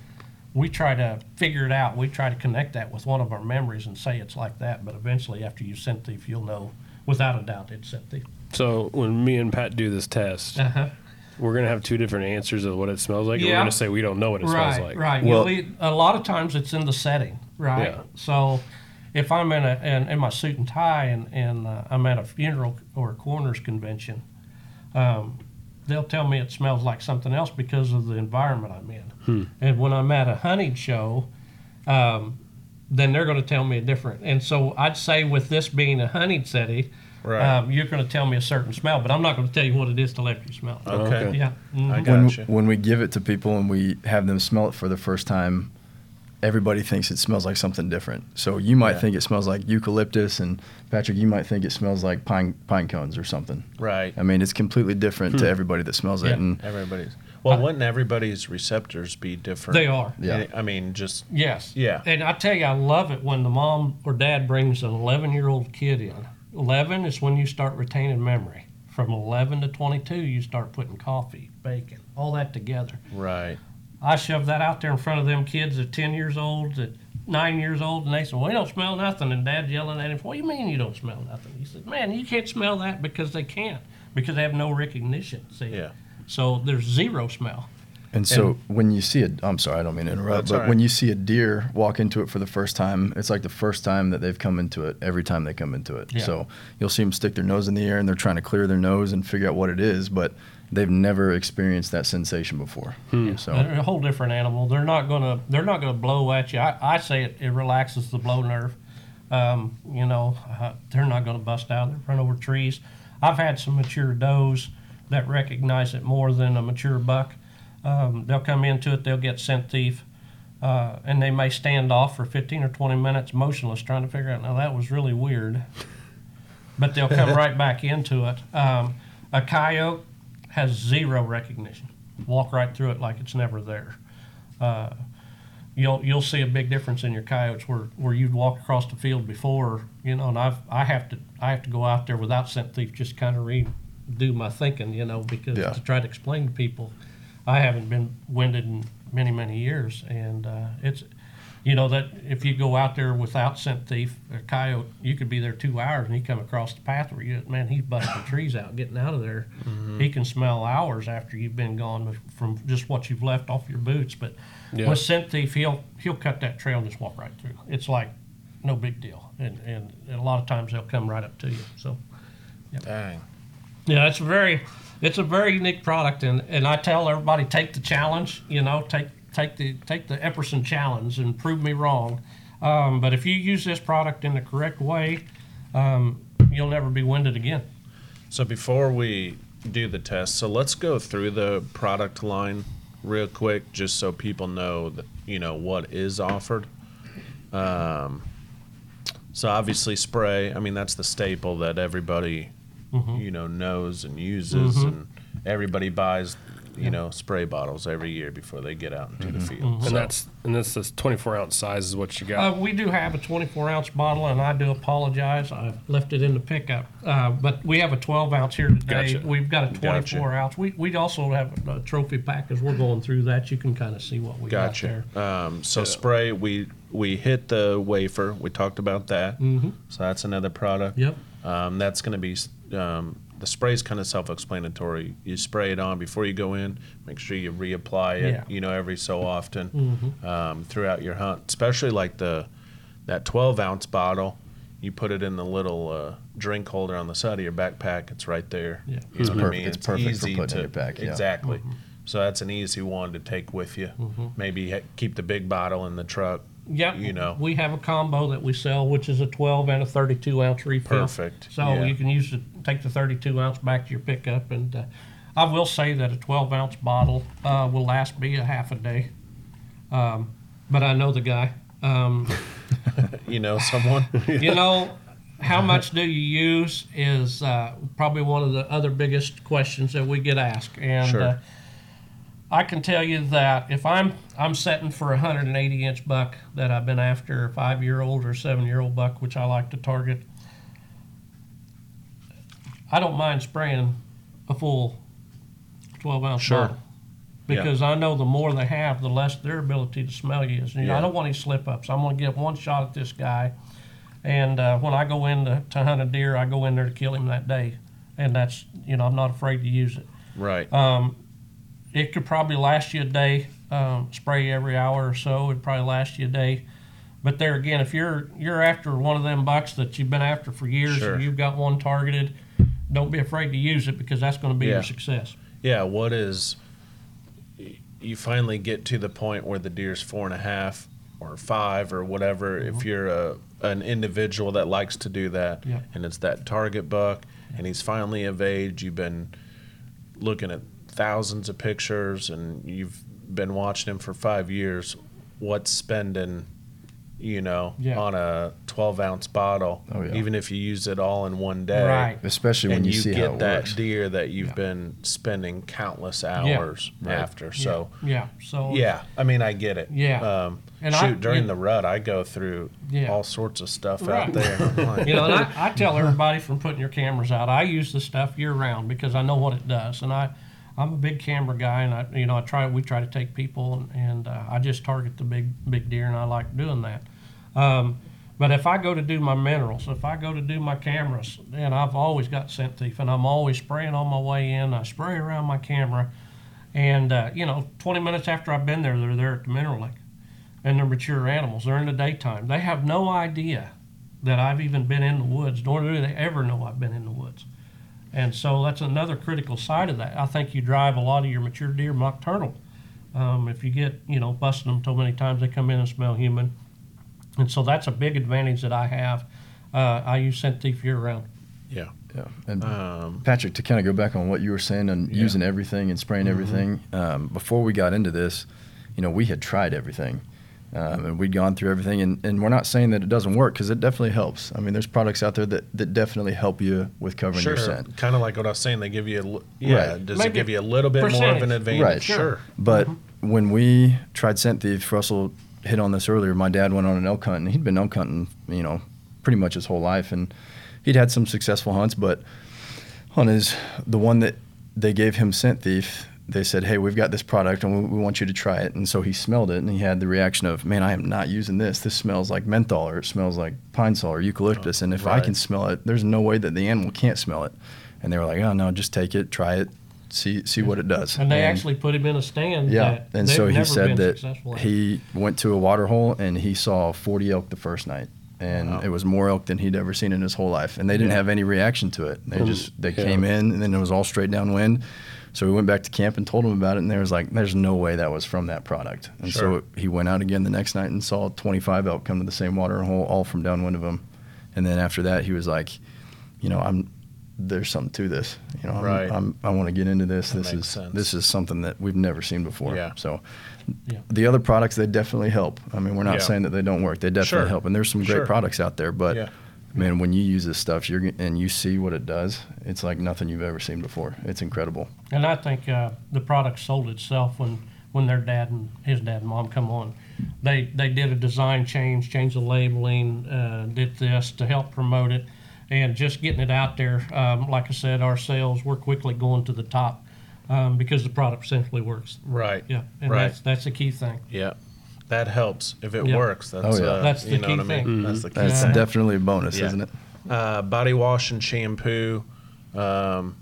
we try to figure it out. We try to connect that with one of our memories and say it's like that. But eventually, after you scent thief, you'll know without a doubt it's scent thief. So when me and Pat do this test, Uh-huh. we're gonna have two different answers of what it smells like. and We're gonna say we don't know what it right, smells like. Right. Well- You'll a lot of times it's in the setting, right? Yeah. So if I'm in a in, in my suit and tie and, and uh, I'm at a funeral or a coroner's convention, um, they'll tell me it smells like something else because of the environment I'm in. Hmm. And when I'm at a hunting show, um, then they're going to tell me a different. And so I'd say with this being a hunting setting, Right. um, you're going to tell me a certain smell, but I'm not going to tell you what it is till after you smell it. Okay. Okay. Yeah. Mhm. I when, gotcha. when we give it to people and we have them smell it for the first time, everybody thinks it smells like something different. So you might Yeah. think it smells like eucalyptus, and Patrick, you might think it smells like pine pine cones or something. right. I mean, it's completely different Hmm. to everybody that smells Yeah. it. And Everybody's. Well, I- wouldn't everybody's receptors be different? They are. Yeah. I mean, just Yes. Yeah. And I tell you, I love it when the mom or dad brings an 11 year old kid in. 11 is when you start retaining memory. From 11 to 22, you start putting coffee, bacon, all that together. right. I shove that out there in front of them kids at 10 years old, at nine years old, and they say, Well, we don't smell nothing. And dad's yelling at him, What do you mean you don't smell nothing? He said, Man, you can't smell that because they can't, because they have no recognition. See? Yeah. So there's zero smell. And so when you see a, I'm sorry, I don't mean to interrupt, but all right. when you see a deer walk into it for the first time, it's like the first time that they've come into it every time they come into it. Yeah. So you'll see them stick their nose in the air and they're trying to clear their nose and figure out what it is, but they've never experienced that sensation before. So They're a whole different animal. They're not gonna they're not gonna blow at you. I, I say it, it relaxes the blow nerve. Um, you know, uh, they're not gonna bust out and run over trees. I've had some mature does that recognize it more than a mature buck. Um, they'll come into it, they'll get scent thief, uh, and they may stand off for 15 or 20 minutes motionless, trying to figure out. Now that was really weird, but they'll come right back into it. Um, a coyote has zero recognition. Walk right through it like it's never there. Uh, you'll you'll see a big difference in your coyotes where, where you'd walk across the field before, you know, and I've I have to I have to go out there without scent thief just kind of redo my thinking, you know, because Yeah. to try to explain to people, I haven't been winded in many many years, and uh, it's you know that if you go out there without scent thief, a coyote, you could be there two hours and you come across the path where you man he's busting trees out, getting out of there. Mm-hmm. He can smell hours after you've been gone from just what you've left off your boots. But Yeah. with scent thief, he'll he'll cut that trail and just walk right through. It's like no big deal, and and, and a lot of times they'll come right up to you. So. Dang. Yeah, it's a very, it's a very unique product, and, and I tell everybody take the challenge. You know, take take the take the Epperson challenge and prove me wrong. Um, but if you use this product in the correct way, um, you'll never be winded again. So before we do the test, so let's go through the product line real quick, just so people know that you know what is offered. Um, so obviously spray. I mean that's the staple that everybody you know knows and uses, and everybody buys you know spray bottles every year before they get out into the field. And So- that's and that's this 24 ounce size is what you got. Uh, we do have a 24 ounce bottle, and I do apologize. I left it in the pickup. Uh, but we have a 12 ounce here today. Gotcha. We've got a 24 Gotcha. ounce. We we also have a trophy pack as we're going through that. You can kind of see what we got there. Um, so spray, we we hit the wafer. We talked about that. Mm-hmm. So that's another product. Yep. Um, that's going to be um, the spray is kind of self-explanatory. You spray it on before you go in. Make sure you reapply it. Yeah. You know, every so often um, throughout your hunt, especially like the that 12 ounce bottle. You put it in the little uh, drink holder on the side of your backpack. It's right there. Yeah. You It's know what I perfect- mean? it's perfect for putting in your pack, yeah. Exactly. So that's an easy one to take with you. Maybe keep the big bottle in the truck. Yep. You know. we have a combo that we sell, which is a 12 and a 32 ounce refill. Perfect, So yeah. you can use the take the 32 ounce back to your pickup, and uh, I will say that a 12 ounce bottle uh, will last me a half a day. Um, but I know the guy. Um, You know, someone. you know, how much do you use is uh, probably one of the other biggest questions that we get asked, and Sure. I can tell you that if I'm I'm setting for a 180 inch buck that I've been after, a five year old or seven year old buck, which I like to target, I don't mind spraying a full 12 ounce Sure. bottle because I know the more they have, the less their ability to smell you is. You know, Yeah. I don't want any slip ups. I'm going to get one shot at this guy, and uh, when I go in to, to hunt a deer, I go in there to kill him that day, and that's you know I'm not afraid to use it. Right. Um, it could probably last you a day. Um, spray every hour or so. It'd probably last you a day. But there again, if you're you're after one of them bucks that you've been after for years Sure. and you've got one targeted, don't be afraid to use it because that's going to be Yeah. your success. Yeah, what is you finally get to the point where the deer's four and a half or five or whatever. If you're a an individual that likes to do that, Yeah. and it's that target buck, and he's finally of age, you've been looking at thousands of pictures, and you've been watching him for five years. What's spending, you know, Yeah. on a twelve ounce bottle, Oh, yeah. even if you use it all in one day, Right. Especially when and you, you, see get how it that works. deer that you've Yeah. been spending countless hours Right. after. So yeah. So yeah, I mean I get it. Yeah. Um, And shoot, I- during yeah. the rut, I go through Yeah. all sorts of stuff Right. out there. You know, and I, I tell everybody from putting your cameras out, I use the stuff year round because I know what it does, and I, I'm a big camera guy, and I, you know, I try, we try to take people, and, and uh, I just target the big, big deer, and I like doing that. Um, but if I go to do my minerals, if I go to do my cameras, and I've always got scent thief, and I'm always spraying on my way in. I spray around my camera, and uh, you know, 20 minutes after I've been there, they're there at the mineral lake, and they're mature animals. They're in the daytime. They have no idea that I've even been in the woods, nor do they ever know I've been in the woods. And so that's another critical side of that. I think you drive a lot of your mature deer nocturnal. Um, if you get, you know, busting them so many times they come in and smell human. And so that's a big advantage that I have. Uh, I use scent thief year round. yeah. Yeah. And Um, Patrick, to kind of go back on what you were saying on Yeah. using everything and spraying everything, um, before we got into this, you know, we had tried everything. Um, and we'd gone through everything, and, and we're not saying that it doesn't work because it definitely helps. I mean, there's products out there that, that definitely help you with covering sure. your scent. Kind of like what I was saying. They give you a li- yeah. Right. Does it give you a little bit more of an advantage? Right. Sure. But when we tried scent thief, Russell hit on this earlier. My dad went on an elk hunt, and he'd been elk hunting, you know, pretty much his whole life, and he'd had some successful hunts. But on his, the one that they gave him scent thief, they said, "Hey, we've got this product, and we, we want you to try it." And so he smelled it, and he had the reaction of, "Man, I am not using this. This smells like menthol, or it smells like pine sol or eucalyptus. And if I can smell it, there's no way that the animal can't smell it." And they were like, "Oh no, just take it, try it." See, see what it does. And they actually put him in a stand. Yeah, that and so he said that he went to a water hole and he saw 40 elk the first night, and Wow. it was more elk than he'd ever seen in his whole life. And they didn't Yeah. have any reaction to it. They just they yeah. came in and then it was all straight downwind. So we went back to camp and told him about it, and there was like, "There's no way that was from that product." And Sure. so he went out again the next night and saw 25 elk come to the same water hole, all from downwind of him. And then after that, he was like, "You know, I'm." There's something to this, you know. I'm, Right. I'm, I want to get into this. That this is sense. this is something that we've never seen before. Yeah. So, Yeah. the other products they definitely help. I mean, we're not Yeah. saying that they don't work. They definitely Sure. help, and there's some great Sure. products out there. But Yeah. Man, when you use this stuff, you're and you see what it does, it's like nothing you've ever seen before. It's incredible. And I think uh, the product sold itself when, when their dad and his dad and mom come on. They they did a design change, changed the labeling, uh, did this to help promote it, and just getting it out there. Um, like I said, our sales were quickly going to the top um, because the product simply works. Right. Yeah, and Right. that's that's the key thing. Yeah. That helps if it Yeah. works. That's Oh, yeah. uh, That's the you know key what I mean. thing. That's the key That's thing. definitely a bonus, Yeah. isn't it? Uh, body wash and shampoo. Um,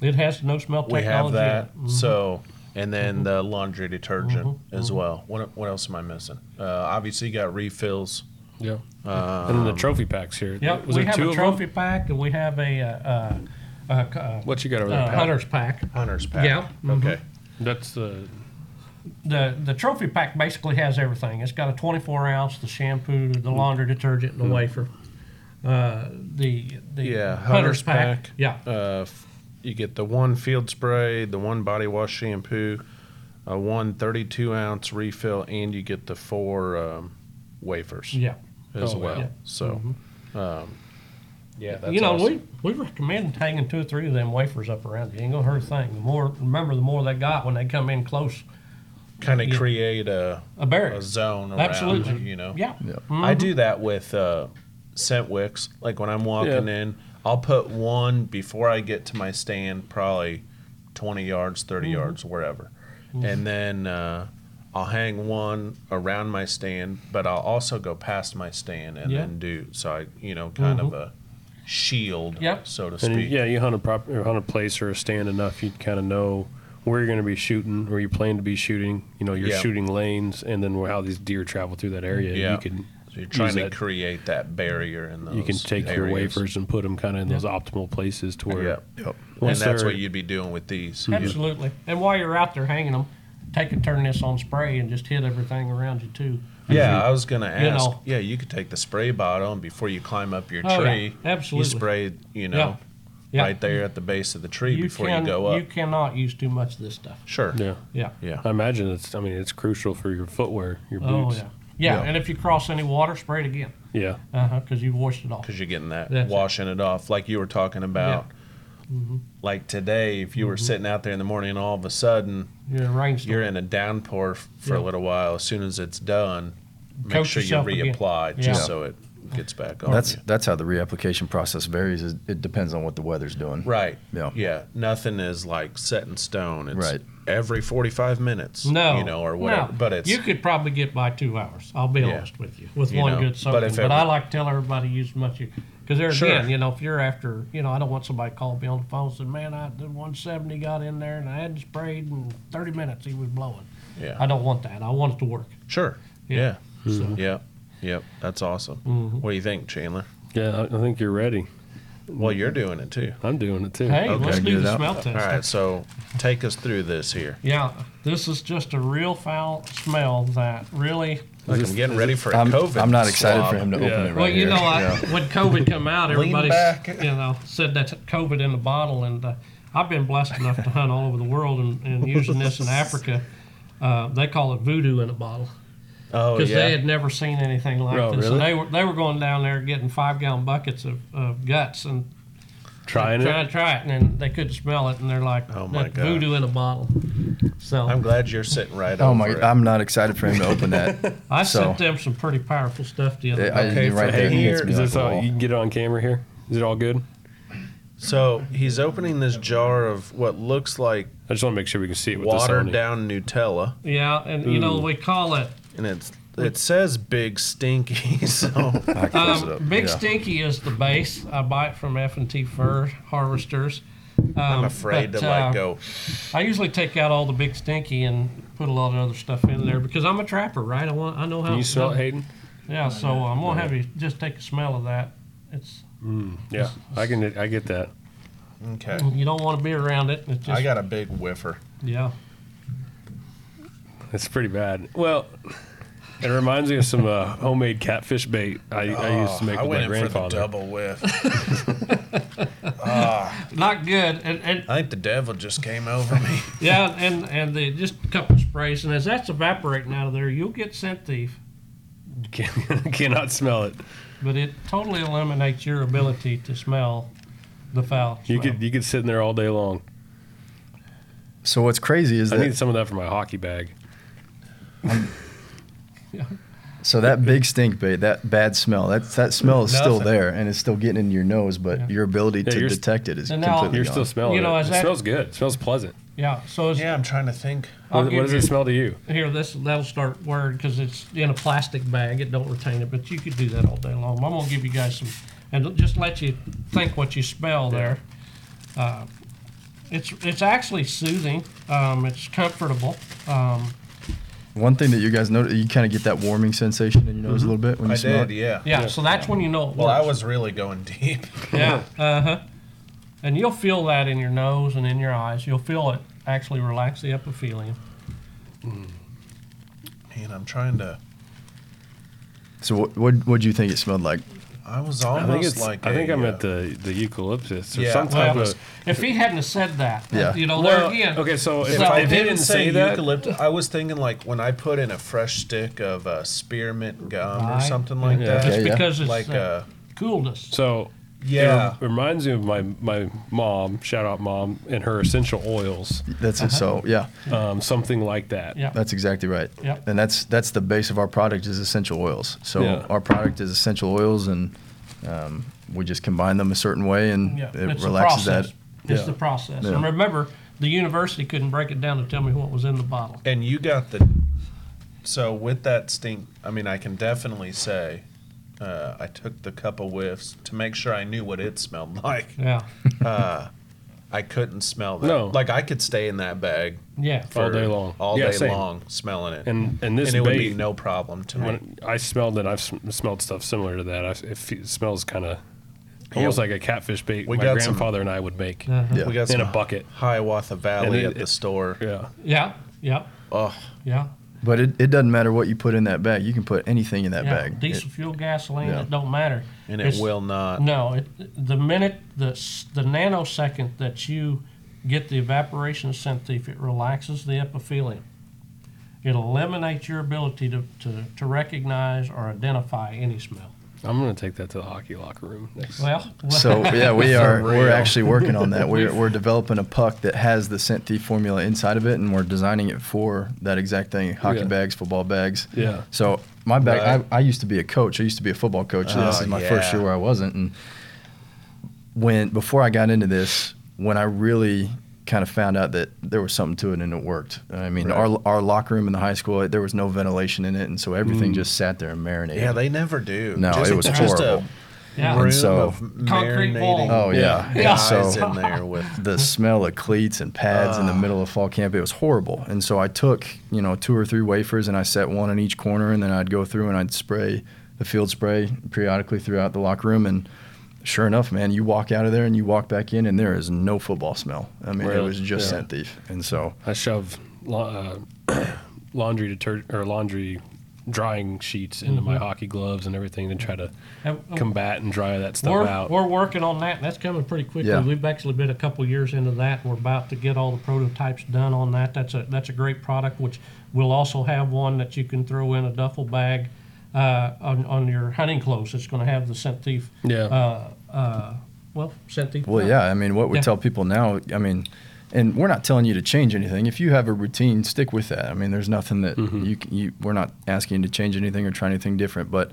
It has no smell we technology. have that. in it. Mhm. So, and then the laundry detergent Mhm, as well. What what else am I missing? Uh, obviously, you got refills. Yeah. Um, and then the trophy packs here. Yep, Was we it have two a of trophy pack and we have a, uh, uh, uh, uh, What you got over there? uh, Pat? hunter's pack. Hunter's pack. Yeah, mhm. Okay. That's the The the trophy pack basically has everything. It's got a 24 ounce, the shampoo, the laundry detergent, and the wafer. Uh, the the Yeah, hunter's pack. Yeah, Uh, you get the one field spray, the one body wash shampoo, a one 32 ounce refill, and you get the four um, wafers yeah. as Oh, well. yeah. So, Mhm. um, Yeah, that's you know, awesome. we, we recommend hanging two or three of them wafers up around you. Ain't gonna hurt a thing. The more, remember, the more they got when they come in close, Kind of Yeah. create a, a barrier. a zone around Absolutely. you, you know? Yeah. Yeah. I do that with uh, scent wicks. Like when I'm walking Yeah. in, I'll put one before I get to my stand, probably 20 yards, 30 yards, wherever. And then uh, I'll hang one around my stand, but I'll also go past my stand and Yeah. then do, so I, you know, kind of a shield, Yep. so to And speak. yeah, you hunt a prop, or hunt a place or a stand enough, you kind of know where you're going to be shooting, or you plan to be shooting. You know, your Yeah. shooting lanes, and then how these deer travel through that area. Yeah. You can So you're trying to that- create that barrier in those you can take your wafers and put them kind of in those optimal places to where Yeah. Yep. And that's what you'd be doing with these. Mm-hmm. Absolutely. And while you're out there hanging them, take and turn this on spray and just hit everything around you too. Yeah, I was gonna You ask. know. yeah, you could take the spray bottle and before you climb up your Oh, yeah, tree, absolutely. you spray, you know, Yeah. Yeah. right there at the base of the tree You before can, you go up. You cannot use too much of this stuff. sure. yeah. Yeah. Yeah. I imagine it's. I mean, it's crucial for your footwear, your Oh boots. yeah. yeah. Yeah. And if you cross any water, spray it again. yeah. Uh huh. Because you've washed it off. Because you're getting that That's it. washing it off, like you were talking about. Mm-hmm. Like today, if you were sitting out there in the morning and all of a sudden You're in a rainstorm. you're in a downpour f- for a Yeah. little while, as soon as it's done, make Coat sure you yourself again. reapply Yeah. just so it gets back on That's you. that's how the reapplication process varies. Is it depends on what the weather's doing. Right. Yeah. Yeah. Nothing is like set in stone. It's Right. every 45 minutes. No, You know, or whatever. no. But it's. you could probably get by two hours. I'll be Yeah. honest with you with You one know, good but soaking. if But, every- I like to tell everybody use as much because there Sure. again, you know, if you're after, you know, I don't want somebody to call me on the phone and say, "Man, I the 170 got in there and I hadn't sprayed in 30 minutes. He was blowing." yeah. I don't want that. I want it to work. Sure. Yeah. Yeah. So, Yep. Yep. That's awesome. Mhm. What do you think, Chandler? Yeah, I, I think you're ready. Well, you're doing it too. I'm doing it too. hey, Okay. let's do the smell test. All right. So take us through this here. Yeah, this is just a real foul smell that really. Like this- I'm getting ready for a I'm, COVID. I'm not excited swab. for him to Yeah. open it right now. Well, you here. know, I, Yeah. when COVID come out, everybody, you know, said that's COVID in the bottle, and uh, I've been blessed enough to hunt all over the world, and, and using this in Africa, uh, they call it voodoo in a bottle Oh because yeah. they had never seen anything like Oh, this. really? And they were they were going down there getting five gallon buckets of, of guts and Trying trying it. to try it, and then they couldn't smell it, and they're like, Oh, my "That's gosh. voodoo in a bottle." So I'm glad you're sitting right Oh over my! it. I'm not excited for him to open that. I so, sent them some pretty powerful stuff the other I- day. Okay, right for there. He here- hits Is this all? You can get it on camera here. Is it all good? So he's opening this jar of what looks like I just want to make sure we can see it with the watered Sony. down Nutella, Yeah, and you know we call it and it's it says Big Stinky. So I close it Um, up. Big yeah. Stinky is the base. I buy it from F and T Fur Harvesters. Um, I'm afraid but, to like uh, go. I usually take out all the Big Stinky and put a lot of other stuff in there because I'm a trapper, right? I want I know how. Can you smell it, Hayden? Yeah, so I'm gonna have you just take a smell of that. It's Yeah, I can. I get that. Okay. you don't want to be around it. It's just, I got a big whiffer. yeah. It's pretty bad. Well, it reminds me of some uh, homemade catfish bait I, I used to make Oh, I with went my in grandfather. for the double whiff. Not good. And, and I think the devil just came over me. yeah, and and the just a couple sprays, and as that's evaporating out of there, you'll get scent thief. Can, cannot smell it. but it totally eliminates your ability to smell the foul. You smell. could you could sit in there all day long. So what's crazy is I that need some of that for my hockey bag. so that big stink bait, that bad smell, that that smell is still Nothing. there and it's still getting in your nose, but Yeah. your ability Yeah, to you're s- detect it is And now- completely You're gone. still smelling You know, it. is It that- smells good. It smells pleasant. yeah. So as, yeah, I'm trying to think. I'll What, give what does you- it smell to you? here, this that'll start word because it's in a plastic bag. It don't retain it, but you could do that all day long. I'm gonna give you guys some, and just let you think what you smell there. Uh, it's it's actually soothing. Um, it's comfortable. Um, One thing that you guys know, you kind of get that warming sensation in your nose a little bit when you I smell did, it. yeah. yeah, So that's when you know it Well, I works. was really going deep. Yeah. Uh huh. And you'll feel that in your nose and in your eyes. You'll feel it actually relax the epithelium. Man, I'm trying to. So what what would you think it smelled like? I was I almost think it's. like. I think i I'm at the the eucalyptus or Yeah, some type well, of. If he hadn't have said that, Yeah. you know, Well, there again. okay, so if, If So I if he didn't didn't say say that, eucalyptus, I was thinking like when I put in a fresh stick of uh, spearmint gum or Right. something like Yeah. that. Just Okay, yeah. because it's Like uh, uh, coolness. so Yeah. It reminds me of my my mom. Shout out mom and her essential oils. That's it. So yeah, Um, something like that. Yeah. that's exactly right. Yep. And that's that's the base of our product is essential oils. So Yeah. our product is essential oils, and um, we just combine them a certain way, and Yeah, it it's relaxes process. that. It's Yeah. the process. Yeah. And remember, the university couldn't break it down to tell me what was in the bottle. And you got the. So with that stink, I mean, I can definitely say, uh, I took the couple whiffs to make sure I knew what it smelled like. Yeah, Uh, I couldn't smell that. No. Like I could stay in that bag yeah. for All day long. all Yeah, day same. long, smelling it, And and this and it would be no problem to me. I smelled it, I've sm- smelled stuff similar to that. I, it, smells kind of almost Yeah. like a catfish bait We my got some- grandfather and I would make. Uh-huh. Yeah. We got In some a bucket. Hiawatha Valley it- at the it- store. Yeah. Yeah, yeah, Oh, yeah. But it, it doesn't matter what you put in that bag. You can put anything in that yeah. bag. Diesel It- fuel, gasoline, yeah. it don't matter. and it It's- will not. No, it, the minute the the nanosecond that you get the evaporation of scent thief, it relaxes the epithelium. It eliminates your ability to, to, to recognize or identify any smell. I'm gonna take that to the hockey locker room next. Well, So yeah, we are we're actually working on that. We're we're developing a puck that has the scent thief formula inside of it, and we're designing it for that exact thing: hockey Yeah. bags, football bags. Yeah. So my bag, Right. I, I used to be a coach. I used to be a football coach. So this Oh, is my first year where I wasn't. And when before I got into this, when I really kind of found out that there was something to it and it worked. I mean, Right. our our locker room in the high school, there was no ventilation in it, and so everything Mm. just sat there and marinated. Yeah, they never do. No, Just- it was just a horrible. Yeah. Room And so- of Concrete marinating. Oh yeah, Yeah. guys So in there with the smell of cleats and pads in the middle of fall camp, it was horrible. And so I took, you know, two or three wafers and I set one in each corner and then I'd go through and I'd spray the field spray periodically throughout the locker room and sure enough, man, you walk out of there and you walk back in and there is no football smell. I mean, it was just Yeah. scent thief. And so I shove la- uh, laundry detergent or laundry drying sheets into my hockey gloves and everything to try to And- combat and dry that stuff We're, out. we're working on that, and that's coming pretty quickly. Yeah. We've actually been a couple years into that. and We're about to get all the prototypes done on that. That's a that's a great product. Which we'll also have one that you can throw in a duffel bag uh, on on your hunting clothes. It's going to have the scent thief. Yeah. Uh, uh, well, scent thief. Well, yeah. I mean, what we Yeah. tell people now, I mean, and we're not telling you to change anything. If you have a routine, stick with that. I mean, there's nothing that you, you we're not asking you to change anything or try anything different. But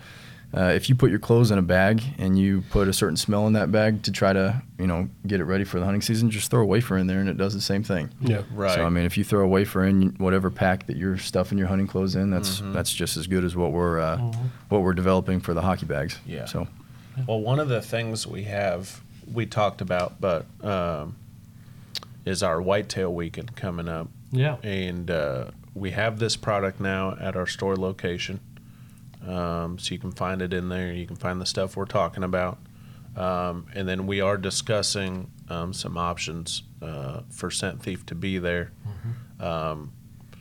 uh, if you put your clothes in a bag and you put a certain smell in that bag to try to, you know, get it ready for the hunting season, just throw a wafer in there and it does the same thing. yeah. right. So I mean, if you throw a wafer in whatever pack that you're stuffing your hunting clothes in, that's that's just as good as what we're uh, what we're developing for the hockey bags. Yeah. So Well, one of the things we have we talked about, but um, is our whitetail weekend coming up, Yeah. and uh, we have this product now at our store location, um, so you can find it in there. You can find the stuff we're talking about, um, and then we are discussing um, some options uh, for Scent Thief to be there. Um,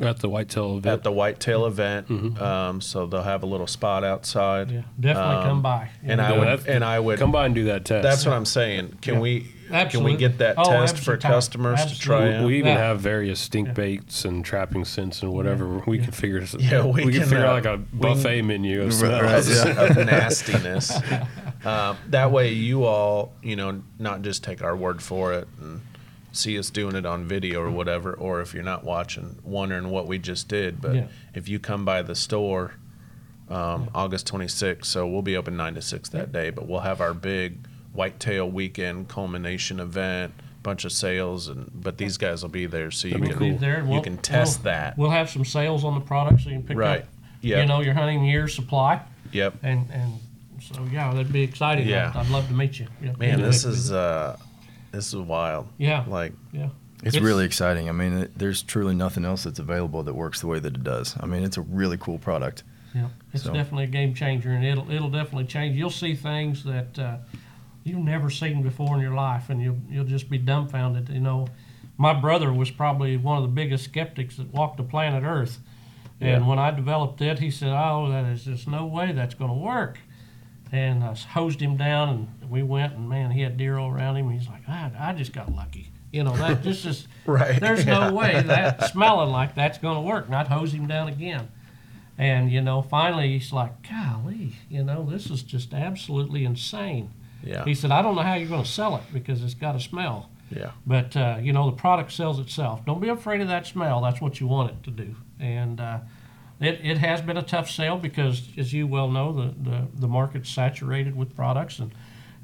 At the whitetail event. at the whitetail event, Mhm. um, so they'll have a little spot outside. Yeah. Definitely Um, come by. and Yeah. I would, that's- and I would, Come by and do that test. That's what I'm saying. Can Yeah. we can we get that Oh, test for absolutely. customers to try Absolutely. out? We even Yeah. have various stink Yeah. baits and trapping scents and whatever. We Yeah. can figure. Yeah, we can, can, figure uh, out like a we can- buffet menu of Right, smells. right, of nastiness. Uh, that way, you all, you know, not just take our word for it and see us doing it on video or whatever, or if you're not watching, wondering what we just did. But Yeah. if you come by the store, um, August 26th, so we'll be open nine to six that day, but we'll have our big whitetail weekend culmination event. Bunch of sales, and but these guys will be there, so you That'd be can We'll be there you we'll- can test we'll- that. We'll have some sales on the products so you can pick Right. up, Yep. you know, your hunting year's supply. Yep. And and so yeah, that'd be exciting. Yeah. I'd, I'd love to meet you. Yeah, Man, yeah, this is uh, this is wild. yeah, Like, yeah. It's, It's- really exciting. I mean, it, there's truly nothing else that's available that works the way that it does. I mean, it's a really cool product. Yeah, it's So- definitely a game changer, and it'll it'll definitely change. You'll see things that uh, you've never seen before in your life, and you'll you'll just be dumbfounded. You know, my brother was probably one of the biggest skeptics that walked the planet Earth, and Yeah. when I developed it, he said, "Oh, that is just no way that's going to work." And I hosed him down, and we went, and man, he had deer all around him. He's like, "I, I just got lucky." You know, that just is right? there's yeah. no way that smelling like that's going to work. And I'd hose him down again. And, you know, finally he's like, golly, you know, this is just absolutely insane. Yeah. He said, I don't know how you're going to sell it because it's got a smell. Yeah. But uh, you know, the product sells itself. Don't be afraid of that smell. That's what you want it to do. And uh, it, it has been a tough sale because, as you well know, the, the, the market's saturated with products and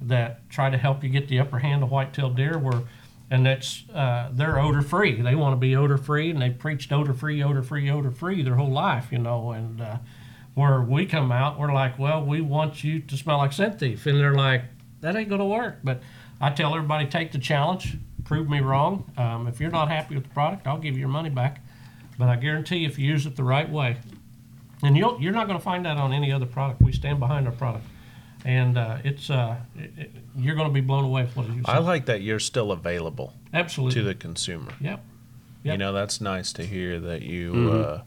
that try to help you get the upper hand of white-tailed deer. Where, and that's uh, they're odor free. They want to be odor free, and they preached odor free, odor free, odor free their whole life. You know, and uh, where we come out, we're like, well, we want you to smell like scent thief, and they're like, that ain't gonna work. But I tell everybody, take the challenge, prove me wrong. Um, if you're not happy with the product, I'll give you your money back. But I guarantee if you use it the right way, and you'll, you're not going to find that on any other product. We stand behind our product, and uh, it's uh, it, it- you're going to be blown away with what you I like that you're still available Absolutely. to the consumer. Yep. You know, that's nice to hear that you Mhm. uh,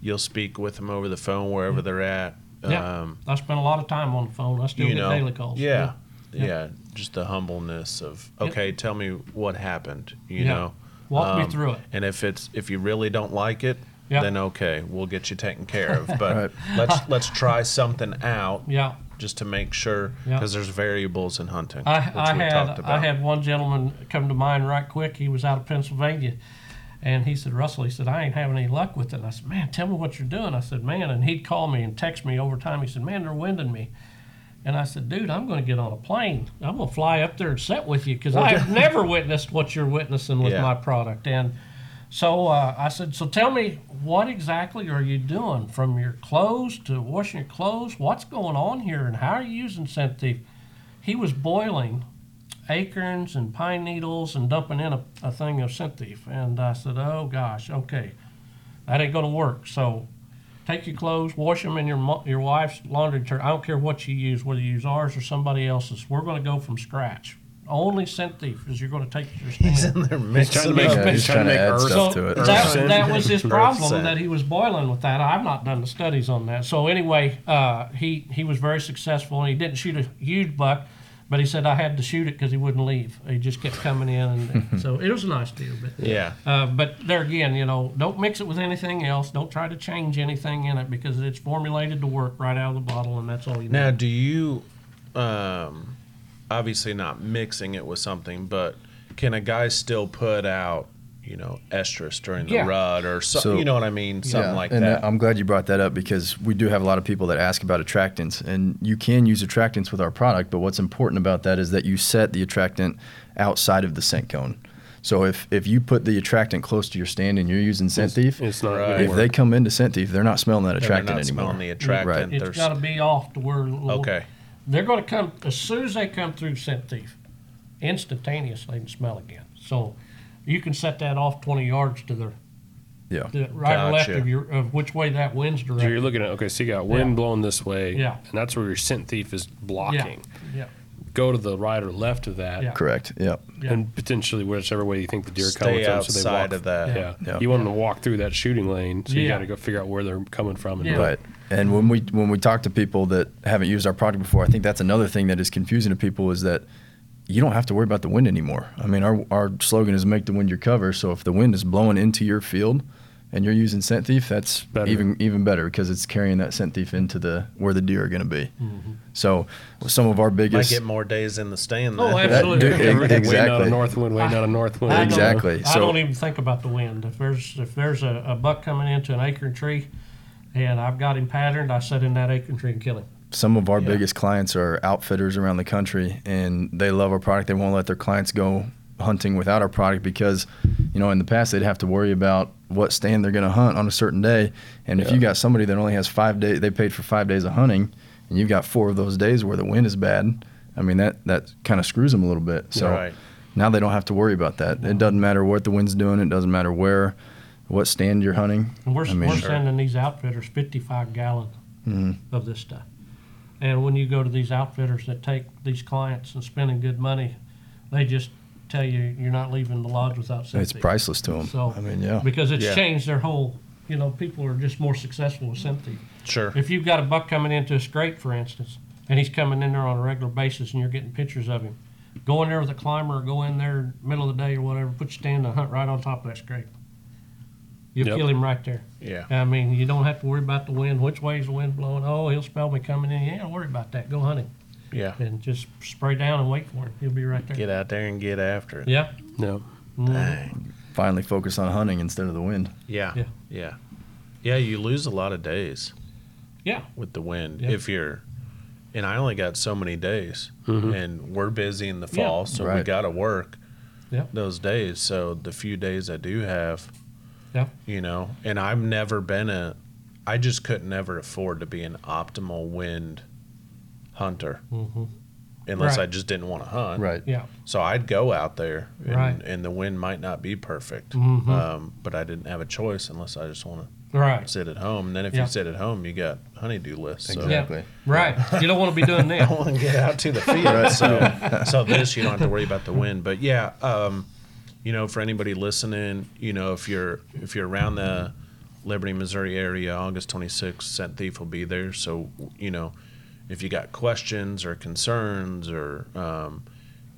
you'll speak with them over the phone wherever they're at. Yeah. Um, I spend a lot of time on the phone. I still get know, daily calls. Yeah, Yeah. yeah, Just the humbleness of Yep. okay, tell me what happened. You Yeah. know, Walk me Um, through it. and if it's if you really don't like it, Yeah. then okay, we'll get you taken care of. But Right. let's let's try something out Yeah. just to make sure Yeah. because there's variables in hunting. I, which I we had talked I had one gentleman come to mind right quick. He was out of Pennsylvania, and he said, "Russell," he said, "I ain't having any luck with it." And I said, "Man, tell me what you're doing." I said, "Man," and he'd call me and text me over time. He said, "Man, they're winding me." And I said, "Dude, I'm going to get on a plane. I'm going to fly up there and sit with you because I've never witnessed what you're witnessing with Yeah. my product." And so uh, I said, "So tell me, what exactly are you doing from your clothes to washing your clothes? What's going on here, and how are you using scent thief?" He was boiling acorns and pine needles and dumping in a, a thing of scent thief. And I said, "Oh gosh, okay, that ain't gonna work." So take your clothes, wash them in your your wife's laundry detergent. I don't care what you use, whether you use ours or somebody else's. We're gonna go from scratch. Only scent thief is you're gonna take your stand. He's in there He's trying to mixing make, up. Yeah, he's he's trying to make add earth, stuff So to it. that, scent. that was his problem that he was boiling with that. I've not done the studies on that. So anyway, uh, he he was very successful and he didn't shoot a huge buck, but he said I had to shoot it because he wouldn't leave. He just kept coming in, and so it was a nice deal. But Yeah. uh, but there again, you know, don't mix it with anything else. Don't try to change anything in it because it's formulated to work right out of the bottle, and that's all you need. Now, need. do you, um, obviously not mixing it with something, but can a guy still put out, you know, estrus during the Yeah. rut or so, So- you know what I mean? Something like and that. uh, I'm glad you brought that up because we do have a lot of people that ask about attractants, and you can use attractants with our product. But what's important about that is that you set the attractant outside of the scent cone. So if if you put the attractant close to your stand and you're using Scent Thief, It's not Right. if they come into Scent Thief, they're not smelling that attractant They're attractant not anymore. smelling the attractant. Right. It's There's- got to be off to where okay. they're going to come as soon as they come through scent thief instantaneously and smell again so you can set that off 20 yards to the, Yeah. the right or left of your of which way that wind's So you're looking at okay, so you got wind Yeah. blowing this way, Yeah. and that's where your scent thief is blocking. yeah Go to the right or left of that, Yeah. Correct. Yep. yeah and potentially whichever way you think the deer are Stay coming from, so they walk. outside of that. Yeah. Yeah. you want them to walk through that shooting lane, so you got to go figure out where they're coming from. And Yeah. Right. And when we when we talk to people that haven't used our product before, I think that's another thing that is confusing to people is that you don't have to worry about the wind anymore. I mean, our our slogan is make the wind your cover. So if the wind is blowing into your field and you're using scent thief, that's Better. even even better because it's carrying that scent thief into the where the deer are going to be. Mm-hmm. So some of our Might biggest get more days in the stand. Oh, then. absolutely. That- Waiting on a exactly. north wind, waiting on a north wind. I don't- Exactly. I So- don't even think about the wind. If there's if there's a, a buck coming into an acorn tree, and I've got him patterned, I set in that acorn tree and kill him. Some of our Yeah. biggest clients are outfitters around the country and they love our product they won't let their clients go hunting without our product because you know in the past they'd have to worry about what stand they're going to hunt on a certain day and if you got somebody that only has five days they paid for five days of hunting and you've got four of those days where the wind is bad i mean that that kind of screws them a little bit so Right. now they don't have to worry about that it doesn't matter what the wind's doing it doesn't matter where what stand you're hunting we're, I mean- we're sending these outfitters 55 gallon Mhm. of this stuff. And when you go to these outfitters that take these clients and spending good money, they just tell you you're not leaving the lodge without it's priceless to them So- i mean yeah Because it's Yeah. changed their whole, you know, people are just more successful with scent. Sure. If you've got a buck coming into a scrape, for instance, and he's coming in there on a regular basis and you're getting pictures of him, go in there with a climber or go in there middle of the day or whatever, put your stand and hunt right on top of that scrape. You'll Yep. kill him right there. Yeah. I mean, you don't have to worry about the wind. Which way is the wind blowing? Oh, he'll smell me coming in. Yeah, don't worry about that. Go hunting. Yeah. and just spray down and wait for him. He'll be right there. Get out there and get after it. Yeah. No. Mm. Dang. Finally focus on hunting instead of the wind. Yeah. Yeah. Yeah. Yeah. You lose a lot of days Yeah. with the wind Yeah. if you're. And I only got so many days, Mhm. and we're busy in the Yeah. fall, so we got to work Yeah. those days. So the few days I do have, Yeah. you know, and I've never been a. I just couldn't ever afford to be an optimal wind hunter hmm unless I just didn't want to hunt. Right. Yeah. So I'd go out there, and, Right. and the wind might not be perfect, Mhm. um, but I didn't have a choice unless I just want Right. to sit at home. And then if Yeah. you sit at home, you got honeydew lists. So. Exactly. Right. You don't want to be doing that. I want to get out to the field. Right. So, so this you don't have to worry about the wind. But yeah, um, you know, for anybody listening, you know, if you're if you're around the Liberty, Missouri area, August 26th, Scent Thief will be there. So you know, if you got questions or concerns or um,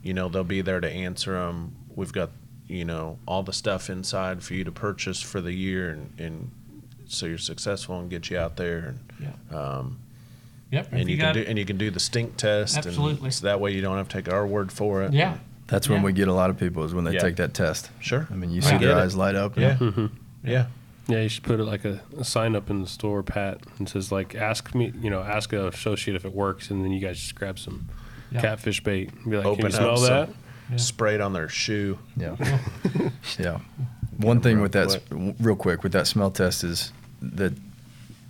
you know, they'll be there to answer them. We've got you know all the stuff inside for you to purchase for the year and. and so you're successful and get you out there and um, Yep. And you, got, can do and you can do the stink test Absolutely. and so that way you don't have to take our word for it Yeah. That's when Yeah. we get a lot of people is when they Yeah. take that test. sure I mean, you see their it. eyes light up. yeah hmm yeah Yeah, you should put it like a, a sign up in the store, Pat, and says like, "Ask me, you know, ask a associate if it works," and then you guys just grab some Yeah. catfish bait. And be like, Open "Can you smell up that?" some- Yeah. spray it on their shoe Yeah. yeah. One thing with that, quick. real quick, with that smell test is that,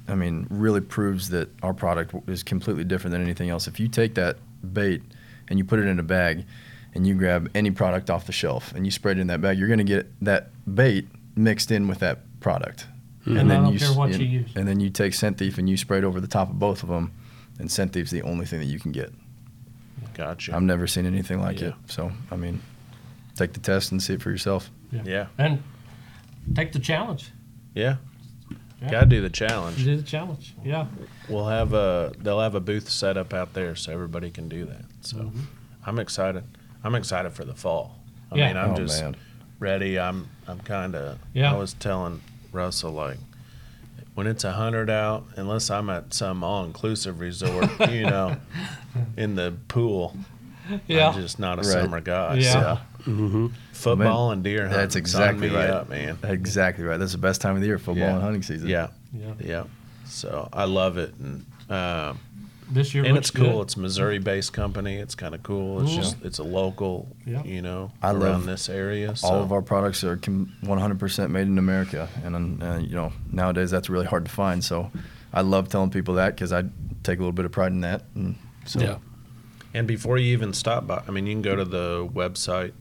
I mean, really proves that our product is completely different than anything else. If you take that bait and you put it in a bag and you grab any product off the shelf and you spray it in that bag, you're going to get that bait mixed in with that product. And I don't care s- what and, you use. And then you take Scent Thief and you spray it over the top of both of them, and Scent Thief's the only thing that you can get. gotcha I've never seen anything like Yeah. it. So, I mean, take the test and see it for yourself. yeah And take the challenge. yeah Yeah. gotta do the challenge Do the challenge. Yeah. we'll have a they'll have a booth set up out there so everybody can do that so Mm-hmm. i'm excited i'm excited for the fall i Yeah. mean i'm oh, just man. ready i'm i'm kind of Yeah. i was telling russell like when it's a hundred out, unless I'm at some all-inclusive resort, you know, in the pool, Yeah. I'm just not a Right. summer guy. Yeah. So Mm-hmm. football and deer hunting. That's exactly me right. up, man. Exactly right. That's the best time of the year, football Yeah. and hunting season. Yeah, yeah. yeah. So I love it, and um, This year and it's cool. good. It's a Missouri-based company. It's kind of cool. It's Mhm. just it's a local, Yeah. you know, I around love this area. So. All of our products are 100% made in America, and uh, you know nowadays that's really hard to find. So I love telling people that because I take a little bit of pride in that. And so Yeah. And before you even stop by, I mean, you can go to the website,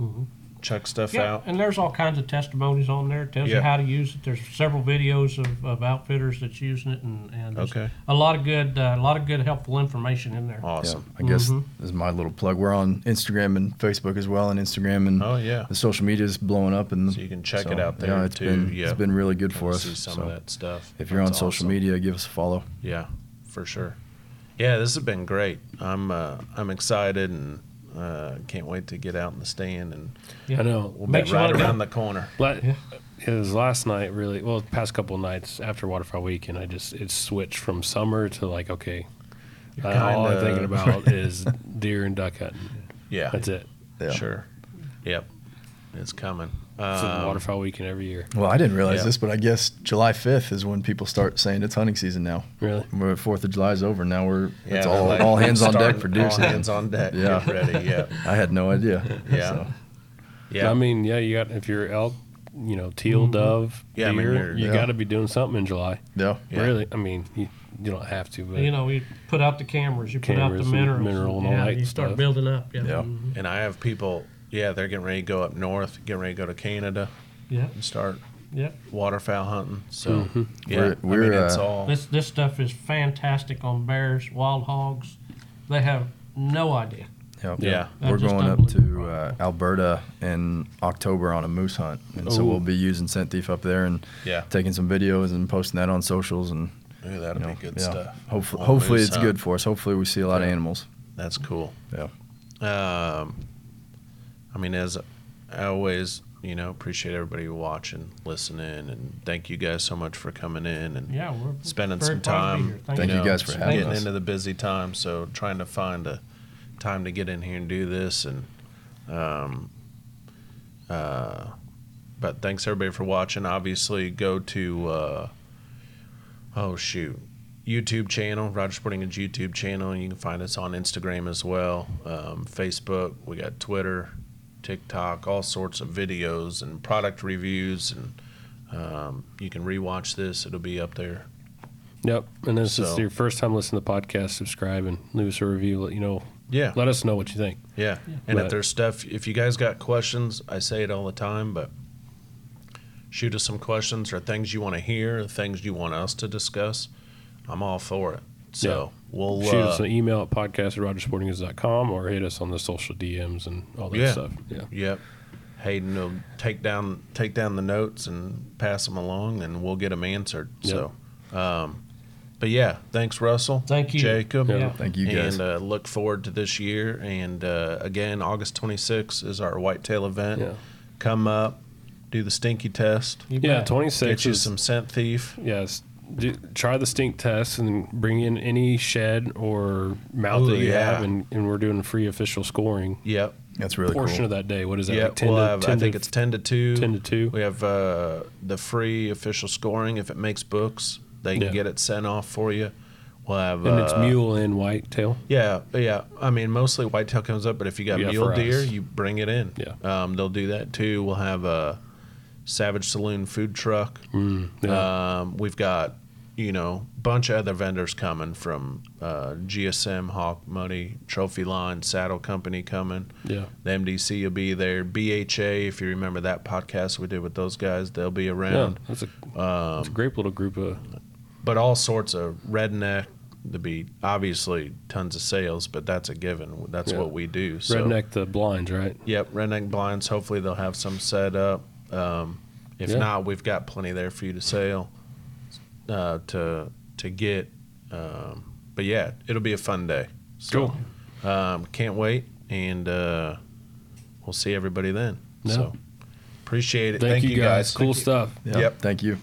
Mhm. Check stuff Yeah, out. and there's all kinds of testimonies on there. It tells Yeah. you how to use it. There's several videos of, of outfitters that's using it, and, and there's Okay. a lot of good, uh, a lot of good helpful information in there. yeah, Awesome. I guess Mhm. this is my little plug. We're on Instagram and Facebook as well, and Instagram and Oh yeah. the social media is blowing up. And So you can check so, it out there yeah, it's too. Been, yeah. It's been really good Kinda for us. See some So of that stuff. if you're on That's social awesome. media, give us a follow. Yeah, for sure. Yeah, this has been great. I'm uh, I'm excited and uh, can't wait to get out in the stand and Yeah. I know. we'll Makes be you right wanna go. around the corner. La- Yeah. It was last night, really. Well, the past couple of nights after Waterfowl Week, and I just it switched from summer to like okay, uh, all I'm thinking about is deer and duck hunting. Yeah, That's it. Yeah. sure. Yep, it's coming. It's Um, Waterfowl Weekend every year. Well, I didn't realize Yeah. this, but I guess July 5th is when people start saying it's hunting season now. Really? We're Fourth of July is over now. We're yeah, it's all, like, all hands on deck for deer All hands on deck. Yeah. Get ready. Yeah, I had no idea. Yeah. So, yeah. I mean, yeah, you got if you're elk, you know, teal, dove, Mm-hmm. Yeah, I mean, you're- Yeah. got to be doing something in July. yeah. Yeah. Really, I mean, you, you don't have to, but You know, you put out the cameras, you put out Cameras the and minerals, mineral and all yeah, that you start stuff. building up. Yeah, Yeah. Mhm. and I have people. Yeah, they're getting ready to go up north, getting ready to go to Canada yeah, and start yeah. waterfowl hunting. So Mhm. yeah, We're- I mean we're, it's uh, all. This this stuff is fantastic on bears, wild hogs. They have no idea. Yep. Yeah. That's We're just going up to unbelievable. uh, Alberta in October on a moose hunt, and so Ooh. we'll be using Scent Thief up there and Yeah. taking some videos and posting that on socials and Ooh, that'll you know, be good yeah. stuff. Hopefully, On hopefully moose it's hunt. good for us. Hopefully, we see a lot of Yeah. animals. That's cool. Yeah. Um, I mean, as I always you know, appreciate everybody watching, listening, and thank you guys so much for coming in and Yeah, we're spending some proud to be time. Thank Thank you know, guys for having getting us. into the busy time. So trying to find a time to get in here and do this, and um, uh, but thanks everybody for watching. Obviously, go to uh, oh shoot. YouTube channel, Rogers Sporting Goods YouTube channel, you can find us on Instagram as well, um, Facebook. We got Twitter, TikTok, all sorts of videos and product reviews, and um, you can rewatch this. It'll be up there Yep. And this if it's So- your first time listening to the podcast, subscribe and leave us a review. Let you know. Yeah. Let us know what you think. Yeah. And if there's stuff, if you guys got questions, I say it all the time, but shoot us some questions or things you want to hear, things you want us to discuss. I'm all for it. So we'll Shoot uh, us an email at podcast at rogerssportinggoods.com or hit us on the social DMs and all that Yeah. stuff. Yeah. Yep. Hayden will take down take down the notes and pass them along, and we'll get them answered. So, um, but yeah, thanks, Russell. Thank you. Jacob. Yeah. Thank you guys. And uh, look forward to this year. And uh, again, August 26th is our whitetail event. Yeah. Come up, do the stinky test, You Yeah. bet. 26 get you is, some scent thief. yes. Do, try the stink test and bring in any shed or mount that you yeah. have, and, and we're doing free official scoring Yep. That's really portion cool. of that day. What is that? Yeah, like 10 we'll to, have, 10 I think it's 10 to 2. 10 to 2. We have uh, the free official scoring. If it makes books, they can Yeah. get it sent off for you. We'll have. and it's uh, mule and whitetail. Yeah, yeah. I mean, mostly whitetail comes up, but if you got Yeah, mule deer, us. you bring it in. Yeah. Um, they'll do that too. We'll have a Savage Saloon food truck. Mm, yeah. Um, we've got, you know, bunch of other vendors coming from uh, GSM, Hawk, Money, Trophy Line, Saddle Company coming. yeah. The MDC will be there. BHA, if you remember that podcast we did with those guys, they'll be Yeah. around. That's a, Um, that's a great little group of. but all sorts of redneck. To be obviously tons of sales, but that's a given. That's Yeah. what we do. So, Redneck the blinds, right? Yep, redneck blinds. Hopefully they'll have some set up. Um, if Yeah. not, we've got plenty there for you to sell, uh, to to get. Um, but yeah, it'll be a fun day. So, Um, can't wait, and uh, we'll see everybody then. Yeah. So appreciate it. Thank, you guys. Cool Thank you. stuff. Yeah, Yep. Thank you.